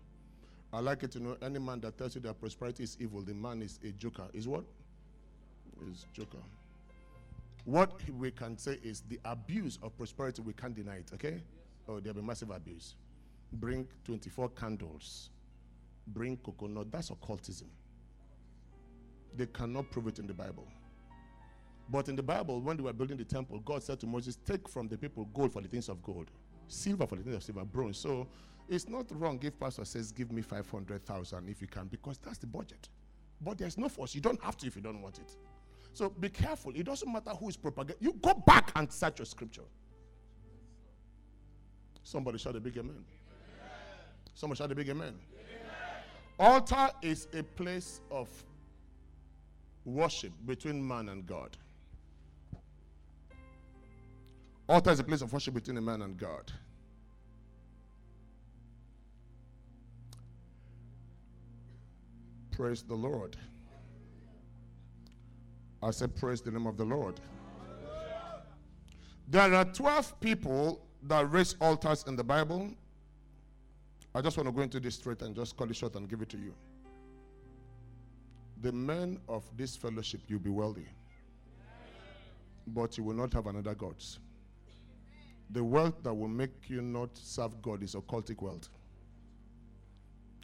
I like it to know any man that tells you that prosperity is evil, the man is a joker. Is what? Is joker. What we can say is the abuse of prosperity, we can't deny it, okay? Oh, there'll be massive abuse. Bring 24 candles, bring coconut. That's occultism. They cannot prove it in the Bible. But in the Bible, when they were building the temple, God said to Moses, Take from the people gold for the things of gold, silver for the things of silver, bronze. So it's not wrong if pastor says, Give me 500,000 if you can, because that's the budget. But there's no force. You don't have to if you don't want it. So be careful. It doesn't matter who is propagating. You go back and search your scripture. Somebody shout a big amen. amen. Somebody shout a big amen. amen. Altar is a place of worship between man and God. Altar is a place of worship between a man and God. Praise the Lord. I said, Praise the name of the Lord. There are 12 people that raise altars in the Bible. I just want to go into this straight and just call it short and give it to you. The men of this fellowship, you'll be wealthy, but you will not have another gods. The wealth that will make you not serve God is occultic wealth.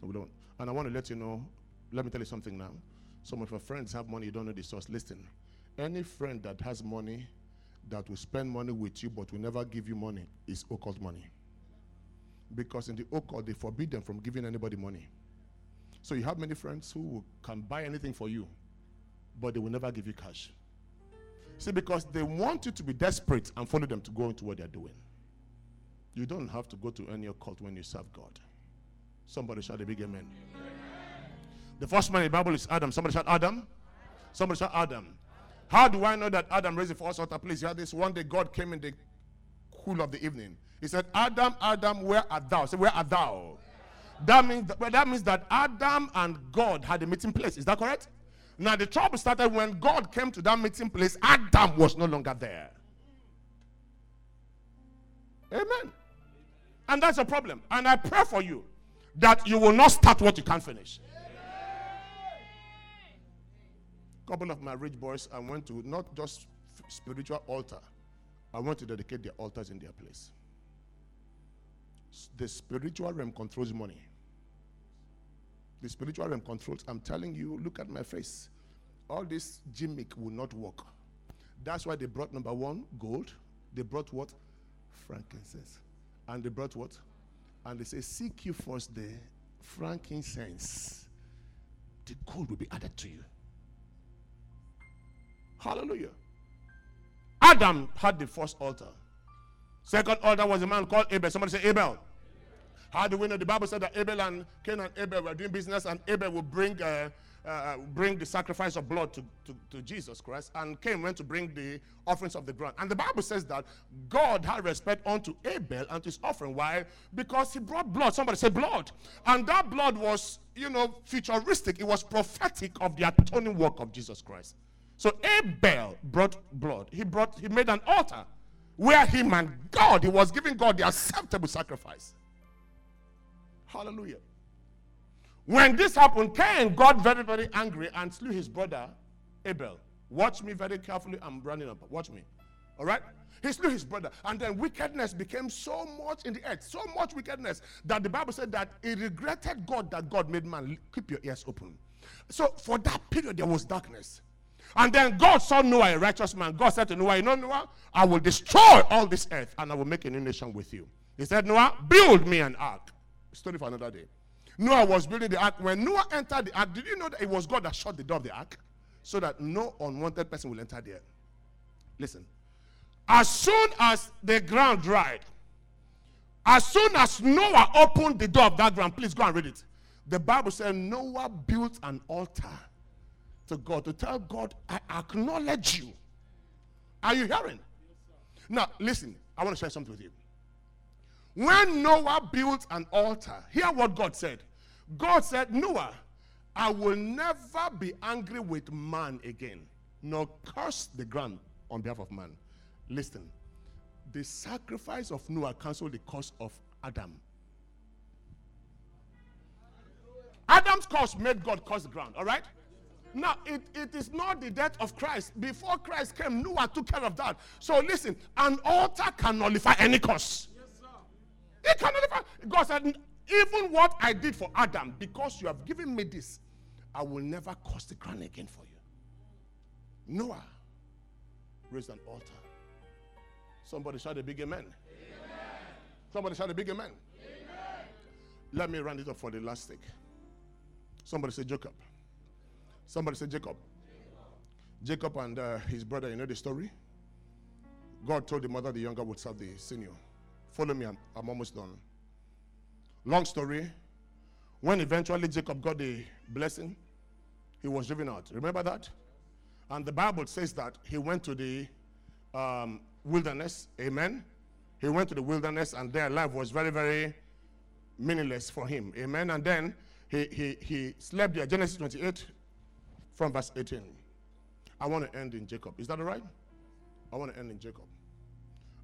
We don't. And I want to let you know, let me tell you something now. Some of your friends have money, you don't know the source. Listen, any friend that has money that will spend money with you but will never give you money is occult money. Because in the occult, they forbid them from giving anybody money. So you have many friends who can buy anything for you, but they will never give you cash. See, because they want you to be desperate and follow them to go into what they're doing. You don't have to go to any occult when you serve God. Somebody shout a big amen. amen. The first man in the Bible is Adam. Somebody shout Adam. Somebody shout Adam. How do I know that Adam raised the first altar? Please, you had this one day God came in the cool of the evening. He said, Adam, Adam, where art thou? Say, where art thou? That means, that, well, that means that Adam and God had a meeting place. Is that correct? Now, the trouble started when God came to that meeting place, Adam was no longer there. Amen. And that's a problem. And I pray for you that you will not start what you can't finish. Couple of my rich boys, I went to not just spiritual altar, I want to dedicate their altars in their place. The spiritual realm controls money. The spiritual realm controls. I'm telling you, look at my face. All this gimmick will not work. That's why they brought number one, gold. They brought what? Frankincense. And they brought what? And they say, Seek you first the frankincense. The gold will be added to you. Hallelujah. Adam had the first altar. Second altar was a man called Abel. Somebody say Abel. How do we know? The Bible said that Abel and Cain and Abel were doing business, and Abel would bring uh, uh, bring the sacrifice of blood to, to, to, Jesus Christ, and Cain went to bring the offerings of the ground. And the Bible says that God had respect unto Abel and his offering. Why? Because he brought blood. Somebody say blood. And that blood was, you know, futuristic. It was prophetic of the atoning work of Jesus Christ. So Abel brought blood. He brought, he made an altar where him and God, he was giving God the acceptable sacrifice. Hallelujah. When this happened, Cain got very, very angry and slew his brother Abel. Watch me very carefully. I'm running up. Watch me. All right? He slew his brother. And then wickedness became so much in the earth, so much wickedness, that the Bible said that he regretted God that God made man. Keep your ears open. So for that period, there was darkness. And then God saw Noah, a righteous man. God said to Noah, You know, Noah, I will destroy all this earth and I will make a new nation with you. He said, Noah, build me an ark. Story for another day. Noah was building the ark. When Noah entered the ark, did you know that it was God that shut the door of the ark? So that no unwanted person will enter there. Listen. As soon as the ground dried, as soon as Noah opened the door of that ground, please go and read it. The Bible said Noah built an altar to God to tell God, I acknowledge you. Are you hearing? Now, listen, I want to share something with you. When Noah built an altar, hear what God said. God said, Noah, I will never be angry with man again, nor curse the ground on behalf of man. Listen, the sacrifice of Noah canceled the curse of Adam. Adam's curse made God curse the ground, all right? Now, it, it is not the death of Christ. Before Christ came, Noah took care of that. So listen, an altar can nullify any curse. It can nullify. God said, even what I did for Adam, because you have given me this, I will never curse the ground again for you. Noah raised an altar. Somebody shout a big amen. amen. Somebody shout a big amen. amen. Let me round it up for the last thing. Somebody say Jacob. Somebody said Jacob. Jacob, and uh, his brother, you know the story? God told the mother the younger would serve the senior. Follow me, I'm, I'm almost done. Long story. When eventually Jacob got the blessing, he was driven out. Remember that? And the Bible says that he went to the um, wilderness. Amen. He went to the wilderness, and their life was very, very meaningless for him. Amen. And then he, he, he slept there. Genesis 28 from verse 18. I want to end in Jacob. Is that all right? I want to end in Jacob.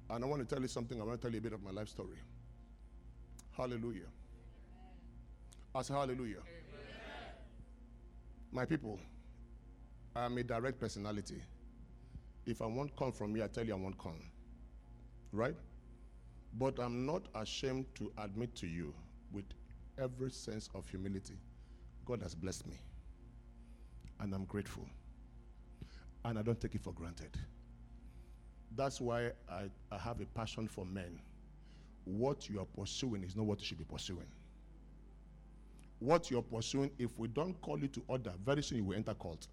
And I want to tell you something. I want to tell you a bit of my life story. Hallelujah. I say hallelujah. Amen. My people, I'm a direct personality. If I want come from me, I tell you I want come. Right? But I'm not ashamed to admit to you with every sense of humility, God has blessed me. And I'm grateful. And I don't take it for granted. That's why I, I have a passion for men. What you are pursuing is not what you should be pursuing. What you're pursuing, if we don't call you to order, very soon you will enter cult.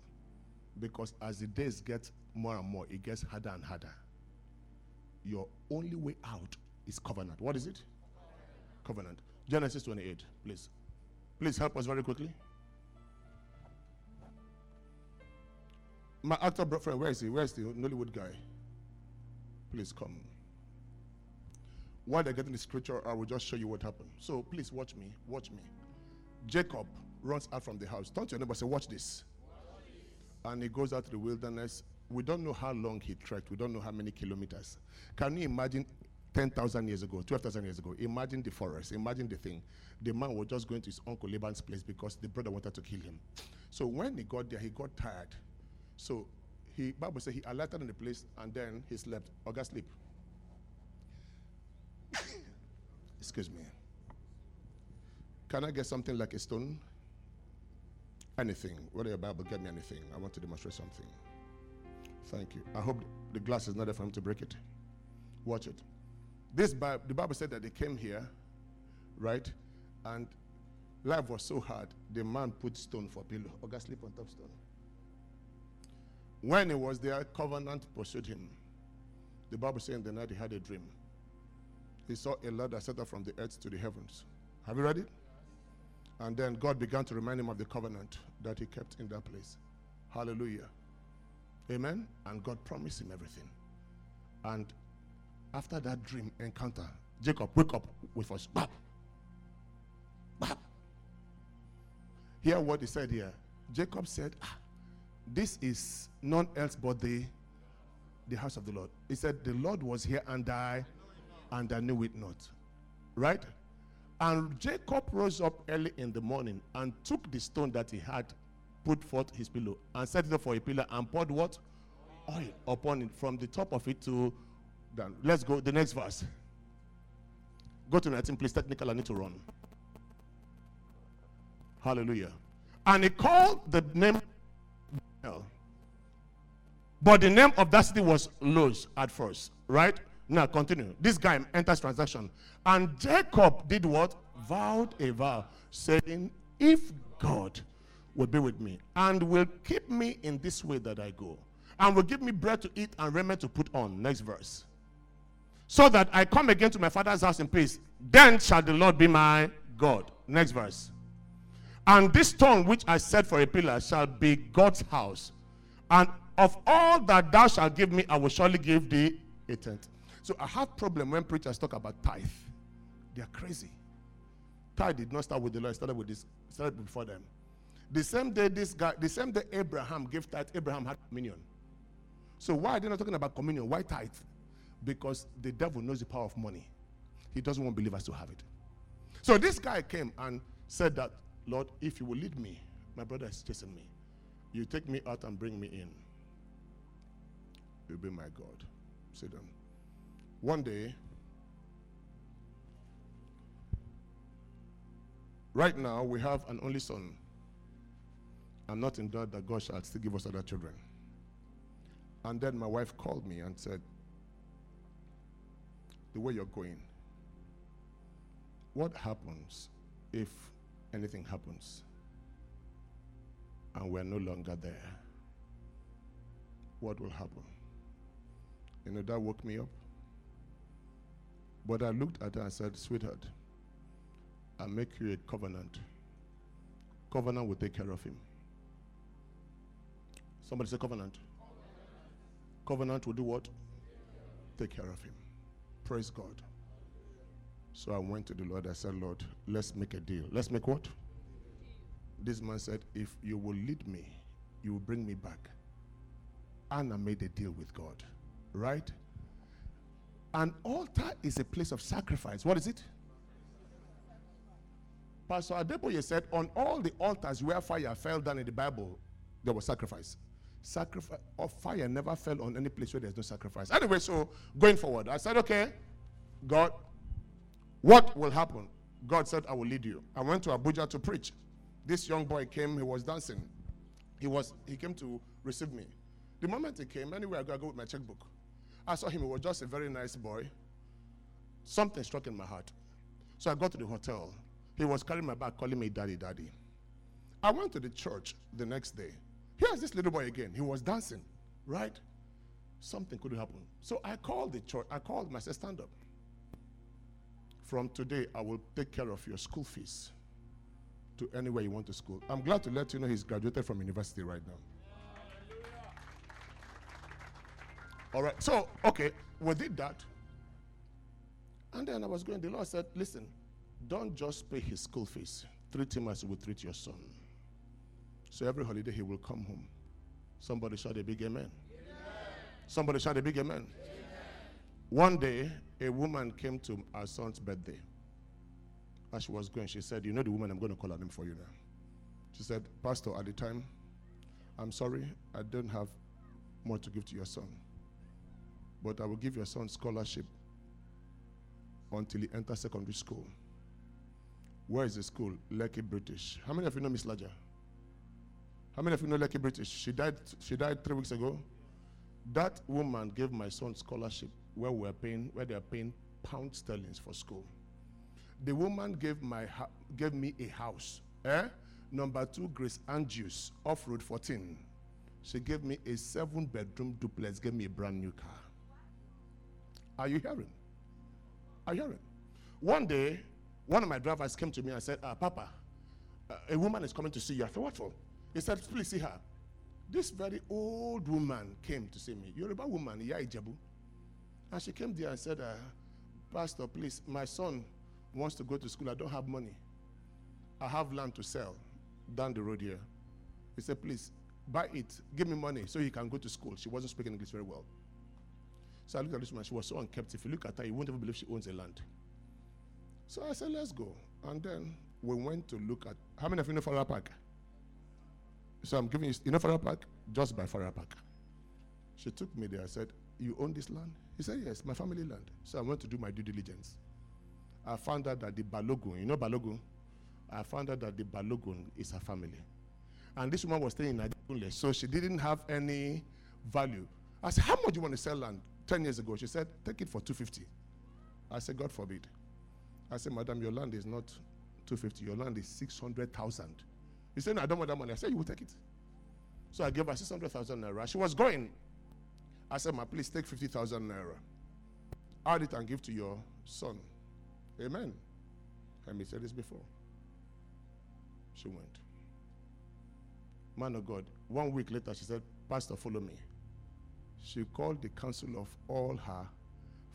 Because as the days get more and more, it gets harder and harder. Your only way out is covenant. What is it? Covenant. Genesis 28, please. Please help us very quickly. My actor friend, where is he? Where's the Nollywood guy? Please come. While they're getting the scripture, I will just show you what happened. So please watch me. Watch me. Jacob runs out from the house. Turn to your neighbor say, Watch this. Watch this. And he goes out to the wilderness. We don't know how long he trekked. We don't know how many kilometers. Can you imagine 10,000 years ago, 12,000 years ago, imagine the forest, imagine the thing. The man was just going to his uncle Laban's place because the brother wanted to kill him. So when he got there, he got tired. So he, Bible says he alighted in the place and then he slept. Got sleep. Excuse me. Can I get something like a stone? Anything. Whether your Bible, get me anything. I want to demonstrate something. Thank you. I hope the glass is not there for him to break it. Watch it. This Bible, the Bible said that they came here, right? And life was so hard, the man put stone for pillow. Got sleep on top stone. When he was there, covenant pursued him. The Bible says in the night he had a dream. He saw a ladder set up from the earth to the heavens. Have you read it? And then God began to remind him of the covenant that he kept in that place. Hallelujah. Amen. And God promised him everything. And after that dream encounter, Jacob wake up with us. Hear what he said here. Jacob said, ah, This is none else but the, the house of the Lord. He said, The Lord was here and I and I knew it not. Right? And Jacob rose up early in the morning and took the stone that he had put forth his pillow and set it up for a pillar and poured what? Oil upon it from the top of it to done. Let's go. The next verse. Go to 19, please. Technical, I need to run. Hallelujah. And he called the name. But the name of that city was Luz at first, right? Now continue. This guy enters transaction. And Jacob did what? Vowed a vow, saying, If God will be with me and will keep me in this way that I go, and will give me bread to eat and raiment to put on. Next verse so that I come again to my father's house in peace. Then shall the Lord be my God. Next verse. And this stone which I set for a pillar shall be God's house. And of all that thou shalt give me, I will surely give thee a tenth. So I have problem when preachers talk about tithe. They are crazy. Tithe did not start with the Lord, it started with this, started before them. The same day this guy, the same day Abraham gave tithe, Abraham had communion. So why are they not talking about communion? Why tithe? Because the devil knows the power of money. He doesn't want believers to have it. So this guy came and said that, Lord, if you will lead me, my brother is chasing me. You take me out and bring me in. You'll be my God. Sit down. One day, right now, we have an only son. I'm not in doubt that God shall still give us other children. And then my wife called me and said, The way you're going, what happens if anything happens and we're no longer there? What will happen? You know, that woke me up. But I looked at her and said, Sweetheart, I'll make you a covenant. Covenant will take care of him. Somebody say covenant. Covenant will do what? Take care of him. Praise God. So I went to the Lord. I said, Lord, let's make a deal. Let's make what? This man said, If you will lead me, you will bring me back. Hannah made a deal with God. Right? An altar is a place of sacrifice. What is it? Pastor Adeboye said, on all the altars where fire fell down in the Bible, there was sacrifice. Sacrifice of fire never fell on any place where there's no sacrifice. Anyway, so going forward, I said, okay, God, what will happen? God said, I will lead you. I went to Abuja to preach. This young boy came, he was dancing. He was he came to receive me. The moment he came, anywhere I go, I go with my checkbook. I saw him, he was just a very nice boy. Something struck in my heart. So I got to the hotel. He was carrying my bag, calling me daddy, daddy. I went to the church the next day. Here's this little boy again. He was dancing, right? Something could happen. So I called the church. I called my said, stand up. From today, I will take care of your school fees to anywhere you want to school. I'm glad to let you know he's graduated from university right now. All right. So, okay, we did that. And then I was going, the Lord said, listen, don't just pay his school fees. Treat him as you would treat your son. So every holiday he will come home. Somebody shout a big amen. amen. Somebody shout a big amen. amen. One day, a woman came to our son's birthday. As she was going, she said, You know the woman, I'm going to call her name for you now. She said, Pastor, at the time, I'm sorry, I don't have more to give to your son. But I will give your son scholarship until he enters secondary school. Where is the school? Lekki British. How many of you know Miss Laja? How many of you know Lekki British? She died, she died three weeks ago. That woman gave my son scholarship where we are paying, where they are paying pound sterlings for school. The woman gave my gave me a house. Eh? Number two, Grace Andrews, off Road 14. She gave me a seven bedroom duplex, gave me a brand new car. Are you hearing? Are you hearing? One day, one of my drivers came to me and said, ah, Papa, uh, a woman is coming to see you. I said, What for? He said, Please see her. This very old woman came to see me. Yoruba woman, Ya Ijebu. And she came there and said, uh, Pastor, please, my son wants to go to school. I don't have money. I have land to sell down the road here. He said, Please, buy it. Give me money so he can go to school. She wasn't speaking English very well. So I looked at this woman. She was so unkept. If you look at her, you won't even believe she owns a land. So I said, let's go. And then we went to look at how many of you know Farrer Park? So I'm giving you, you know Farrer Park? Just by Farrer Park. She took me there. I said, You own this land? He said, Yes, my family land. So I went to do my due diligence. I found out that the Balogun, you know Balogun? I found out that the Balogun is her family. And this woman was staying in Adekunle, so she didn't have any value. I said, How much do you want to sell land? 10 years ago, she said, Take it for 250. I said, God forbid. I said, Madam, your land is not 250, your land is 600,000. He said, No, I don't want that money. I said, You will take it. So I gave her 600,000 naira. She was going. I said, Ma, please take 50,000 naira. Add it and give to your son. Amen. And he said this before. She went. Man of God. One week later, she said, Pastor, follow me. She called the council of all her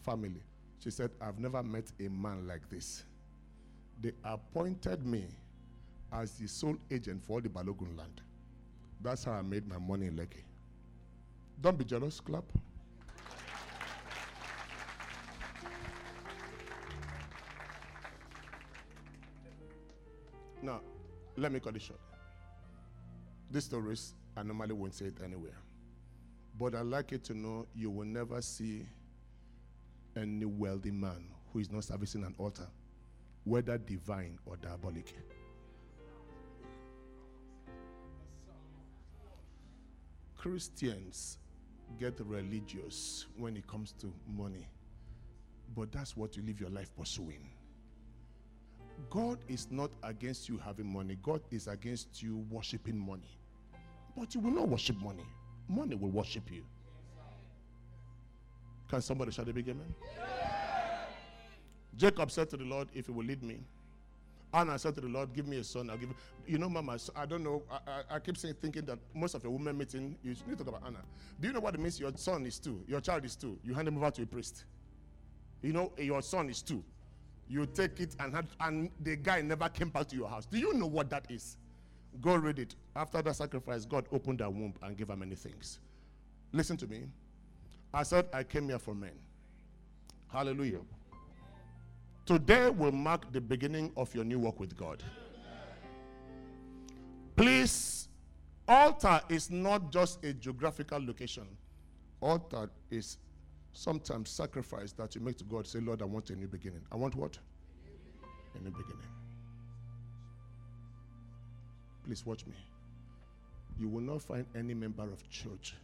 family. She said, I've never met a man like this. They appointed me as the sole agent for the Balogun land. That's how I made my money in Lekki. Don't be jealous. Clap. Now, let me cut it short. These stories, I normally won't say it anywhere. But I'd like you to know you will never see any wealthy man who is not servicing an altar, whether divine or diabolic. Christians get religious when it comes to money, but that's what you live your life pursuing. God is not against you having money, God is against you worshiping money. But you will not worship money, money will worship you. Can somebody shout a big amen? Jacob said to the Lord, If you will lead me, Hannah said to the Lord, Give me a son. I'll give you. Know, Mama, I don't know. I, I, I, keep saying, thinking that most of your women meeting, you need to talk about Hannah. Do you know what it means? Your son is two, your child is two. You hand him over to a priest. You know, your son is two. You take it and and the guy never came back to your house. Do you know what that is? Go read it. After that sacrifice, God opened her womb and gave her many things. Listen to me. I said, I came here for men. Hallelujah. Today will mark the beginning of your new walk with God. Please, altar is not just a geographical location. Altar is sometimes sacrifice that you make to God. Say, Lord, I want a new beginning. I want what? A new beginning. Please watch me. You will not find any member of church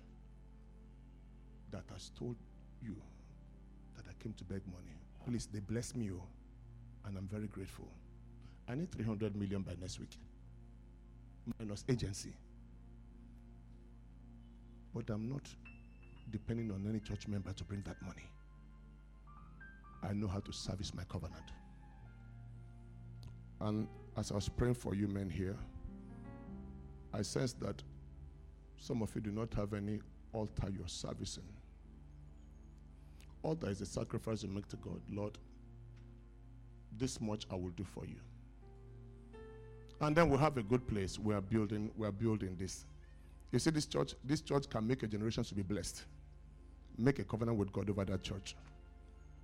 that has told you that I came to beg money. Please, they bless me, oh, and I'm very grateful. I need 300 million by next week, minus agency. But I'm not depending on any church member to bring that money. I know how to service my covenant. And as I was praying for you men here, I sense that some of you do not have any altar you're servicing. Altar is a sacrifice you make to God. Lord, this much I will do for you. And then we'll have a good place. We are building, we are building this. You see, this church, this church can make a generation to be blessed. Make a covenant with God over that church.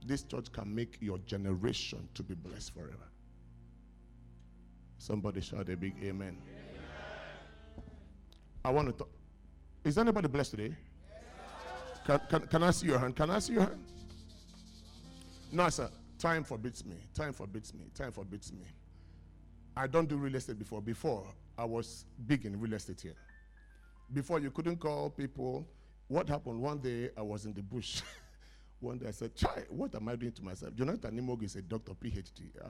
This church can make your generation to be blessed forever. Somebody shout a big amen. amen. I want to talk. Is anybody blessed today? Can, can, can I see your hand? Can I see your hand? No, sir. Time forbids me. Time forbids me. Time forbids me. I don't do real estate before. Before, I was big in real estate here. Before, you couldn't call people. What happened? One day, I was in the bush. One day, I said, Chai, what am I doing to myself? Jonathan Nimog is a doctor, PhD. Uh,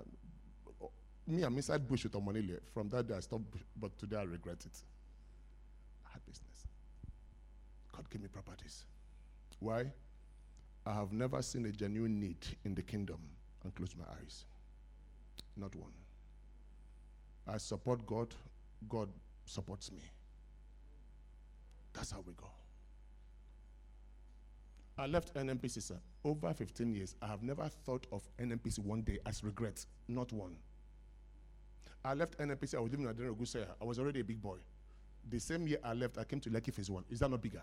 me, I'm inside bush with Omonile. From that day, I stopped, but today I regret it. I had business. God gave me properties. Why? I have never seen a genuine need in the kingdom and close my eyes. Not one. I support God, God supports me. That's how we go. I left NNPC, sir. Over 15 years, I have never thought of NNPC one day as regret. Not one. I left NNPC, I was living in Adenogusea. I was already a big boy. The same year I left, I came to Lekki Phase 1. Is that not bigger?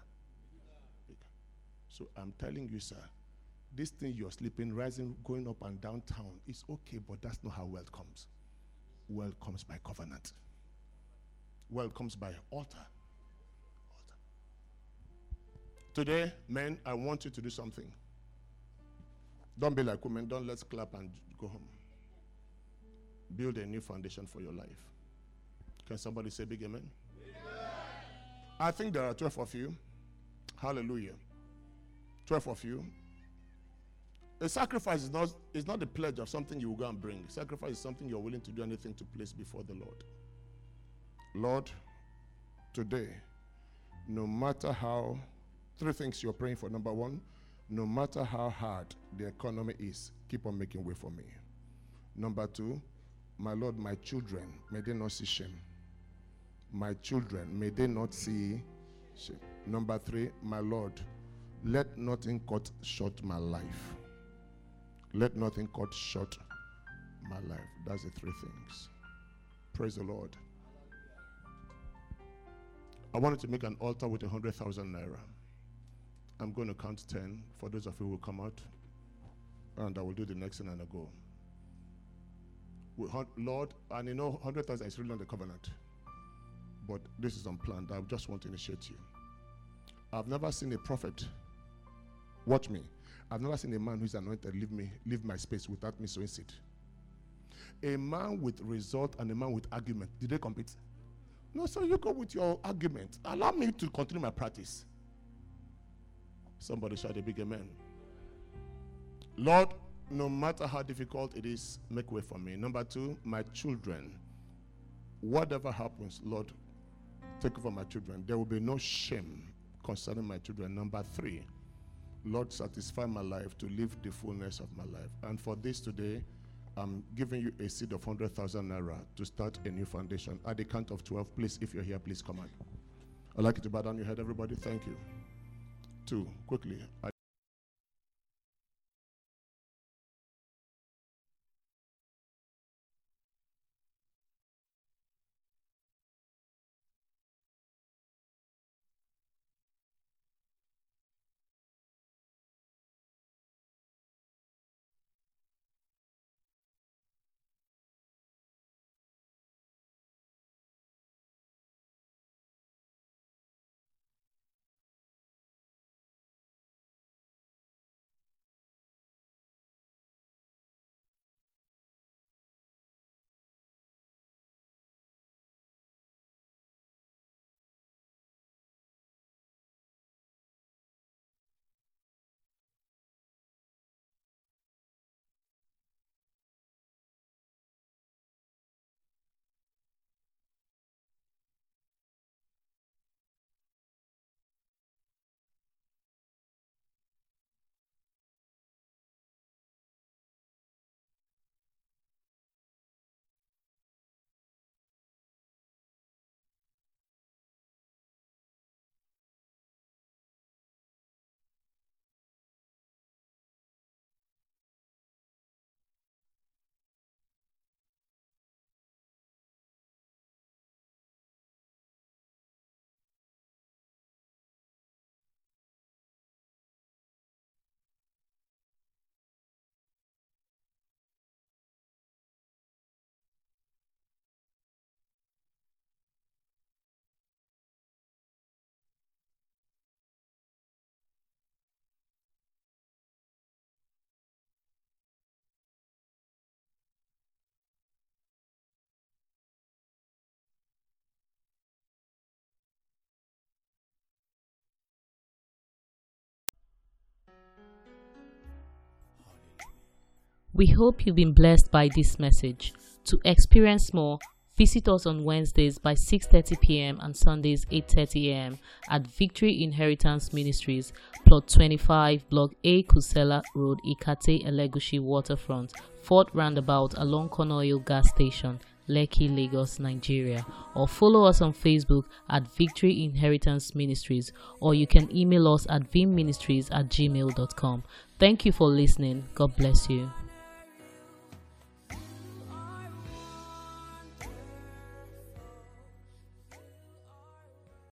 So I'm telling you, sir, this thing you're sleeping, rising, going up and downtown, it's okay, but that's not how wealth comes. Wealth comes by covenant. Wealth comes by altar. altar. Today, men, I want you to do something. Don't be like women. Don't let's clap and go home. Build a new foundation for your life. Can somebody say big amen? amen? I think there are 12 of you. Hallelujah. 12 of you a sacrifice is not, is not the pledge of something you will go and bring. Sacrifice is something you're willing to do anything to place before the Lord. Lord, today, no matter how, three things you're praying for. Number one, no matter how hard the economy is, keep on making way for me. Number two, my Lord, my children, may they not see shame. My children, may they not see shame. Number three, my Lord, let nothing cut short my life. Let nothing cut short my life. That's the three things. Praise the Lord. I wanted to make an altar with a hundred thousand naira. I'm going to count 10 for those of you who will come out, and I will do the next thing and I go. Lord, and you know, 100,000 is really on the covenant, but this is unplanned. I just want to initiate you. I've never seen a prophet. Watch me. I've never seen a man who's anointed leave me, leave my space without me sowing seed. A man with result and a man with argument. Did they compete? No, so you go with your argument. Allow me to continue my practice. Somebody shout a big amen. Lord, no matter how difficult it is, make way for me. Number two, my children. Whatever happens, Lord, take over my children. There will be no shame concerning my children. Number three, Lord, satisfy my life to live the fullness of my life. And for this today, I'm giving you a seed of 100,000 naira to start a new foundation. At the count of 12, please, if you're here, please come on. I'd like you to bow down your head, everybody. Thank you. Two, quickly. We hope you've been blessed by this message. To experience more, visit us on Wednesdays by 6:30 p.m. and Sundays 8:30 a.m. at Victory Inheritance Ministries, plot 25, block A, Kusenla Road, Ikate, Elegushi Waterfront, Fort Roundabout along Konoyo Gas Station, Lekki, Lagos, Nigeria, or follow us on Facebook at Victory Inheritance Ministries, or you can email us at vimministries at gmail.com. Thank you for listening. God bless you.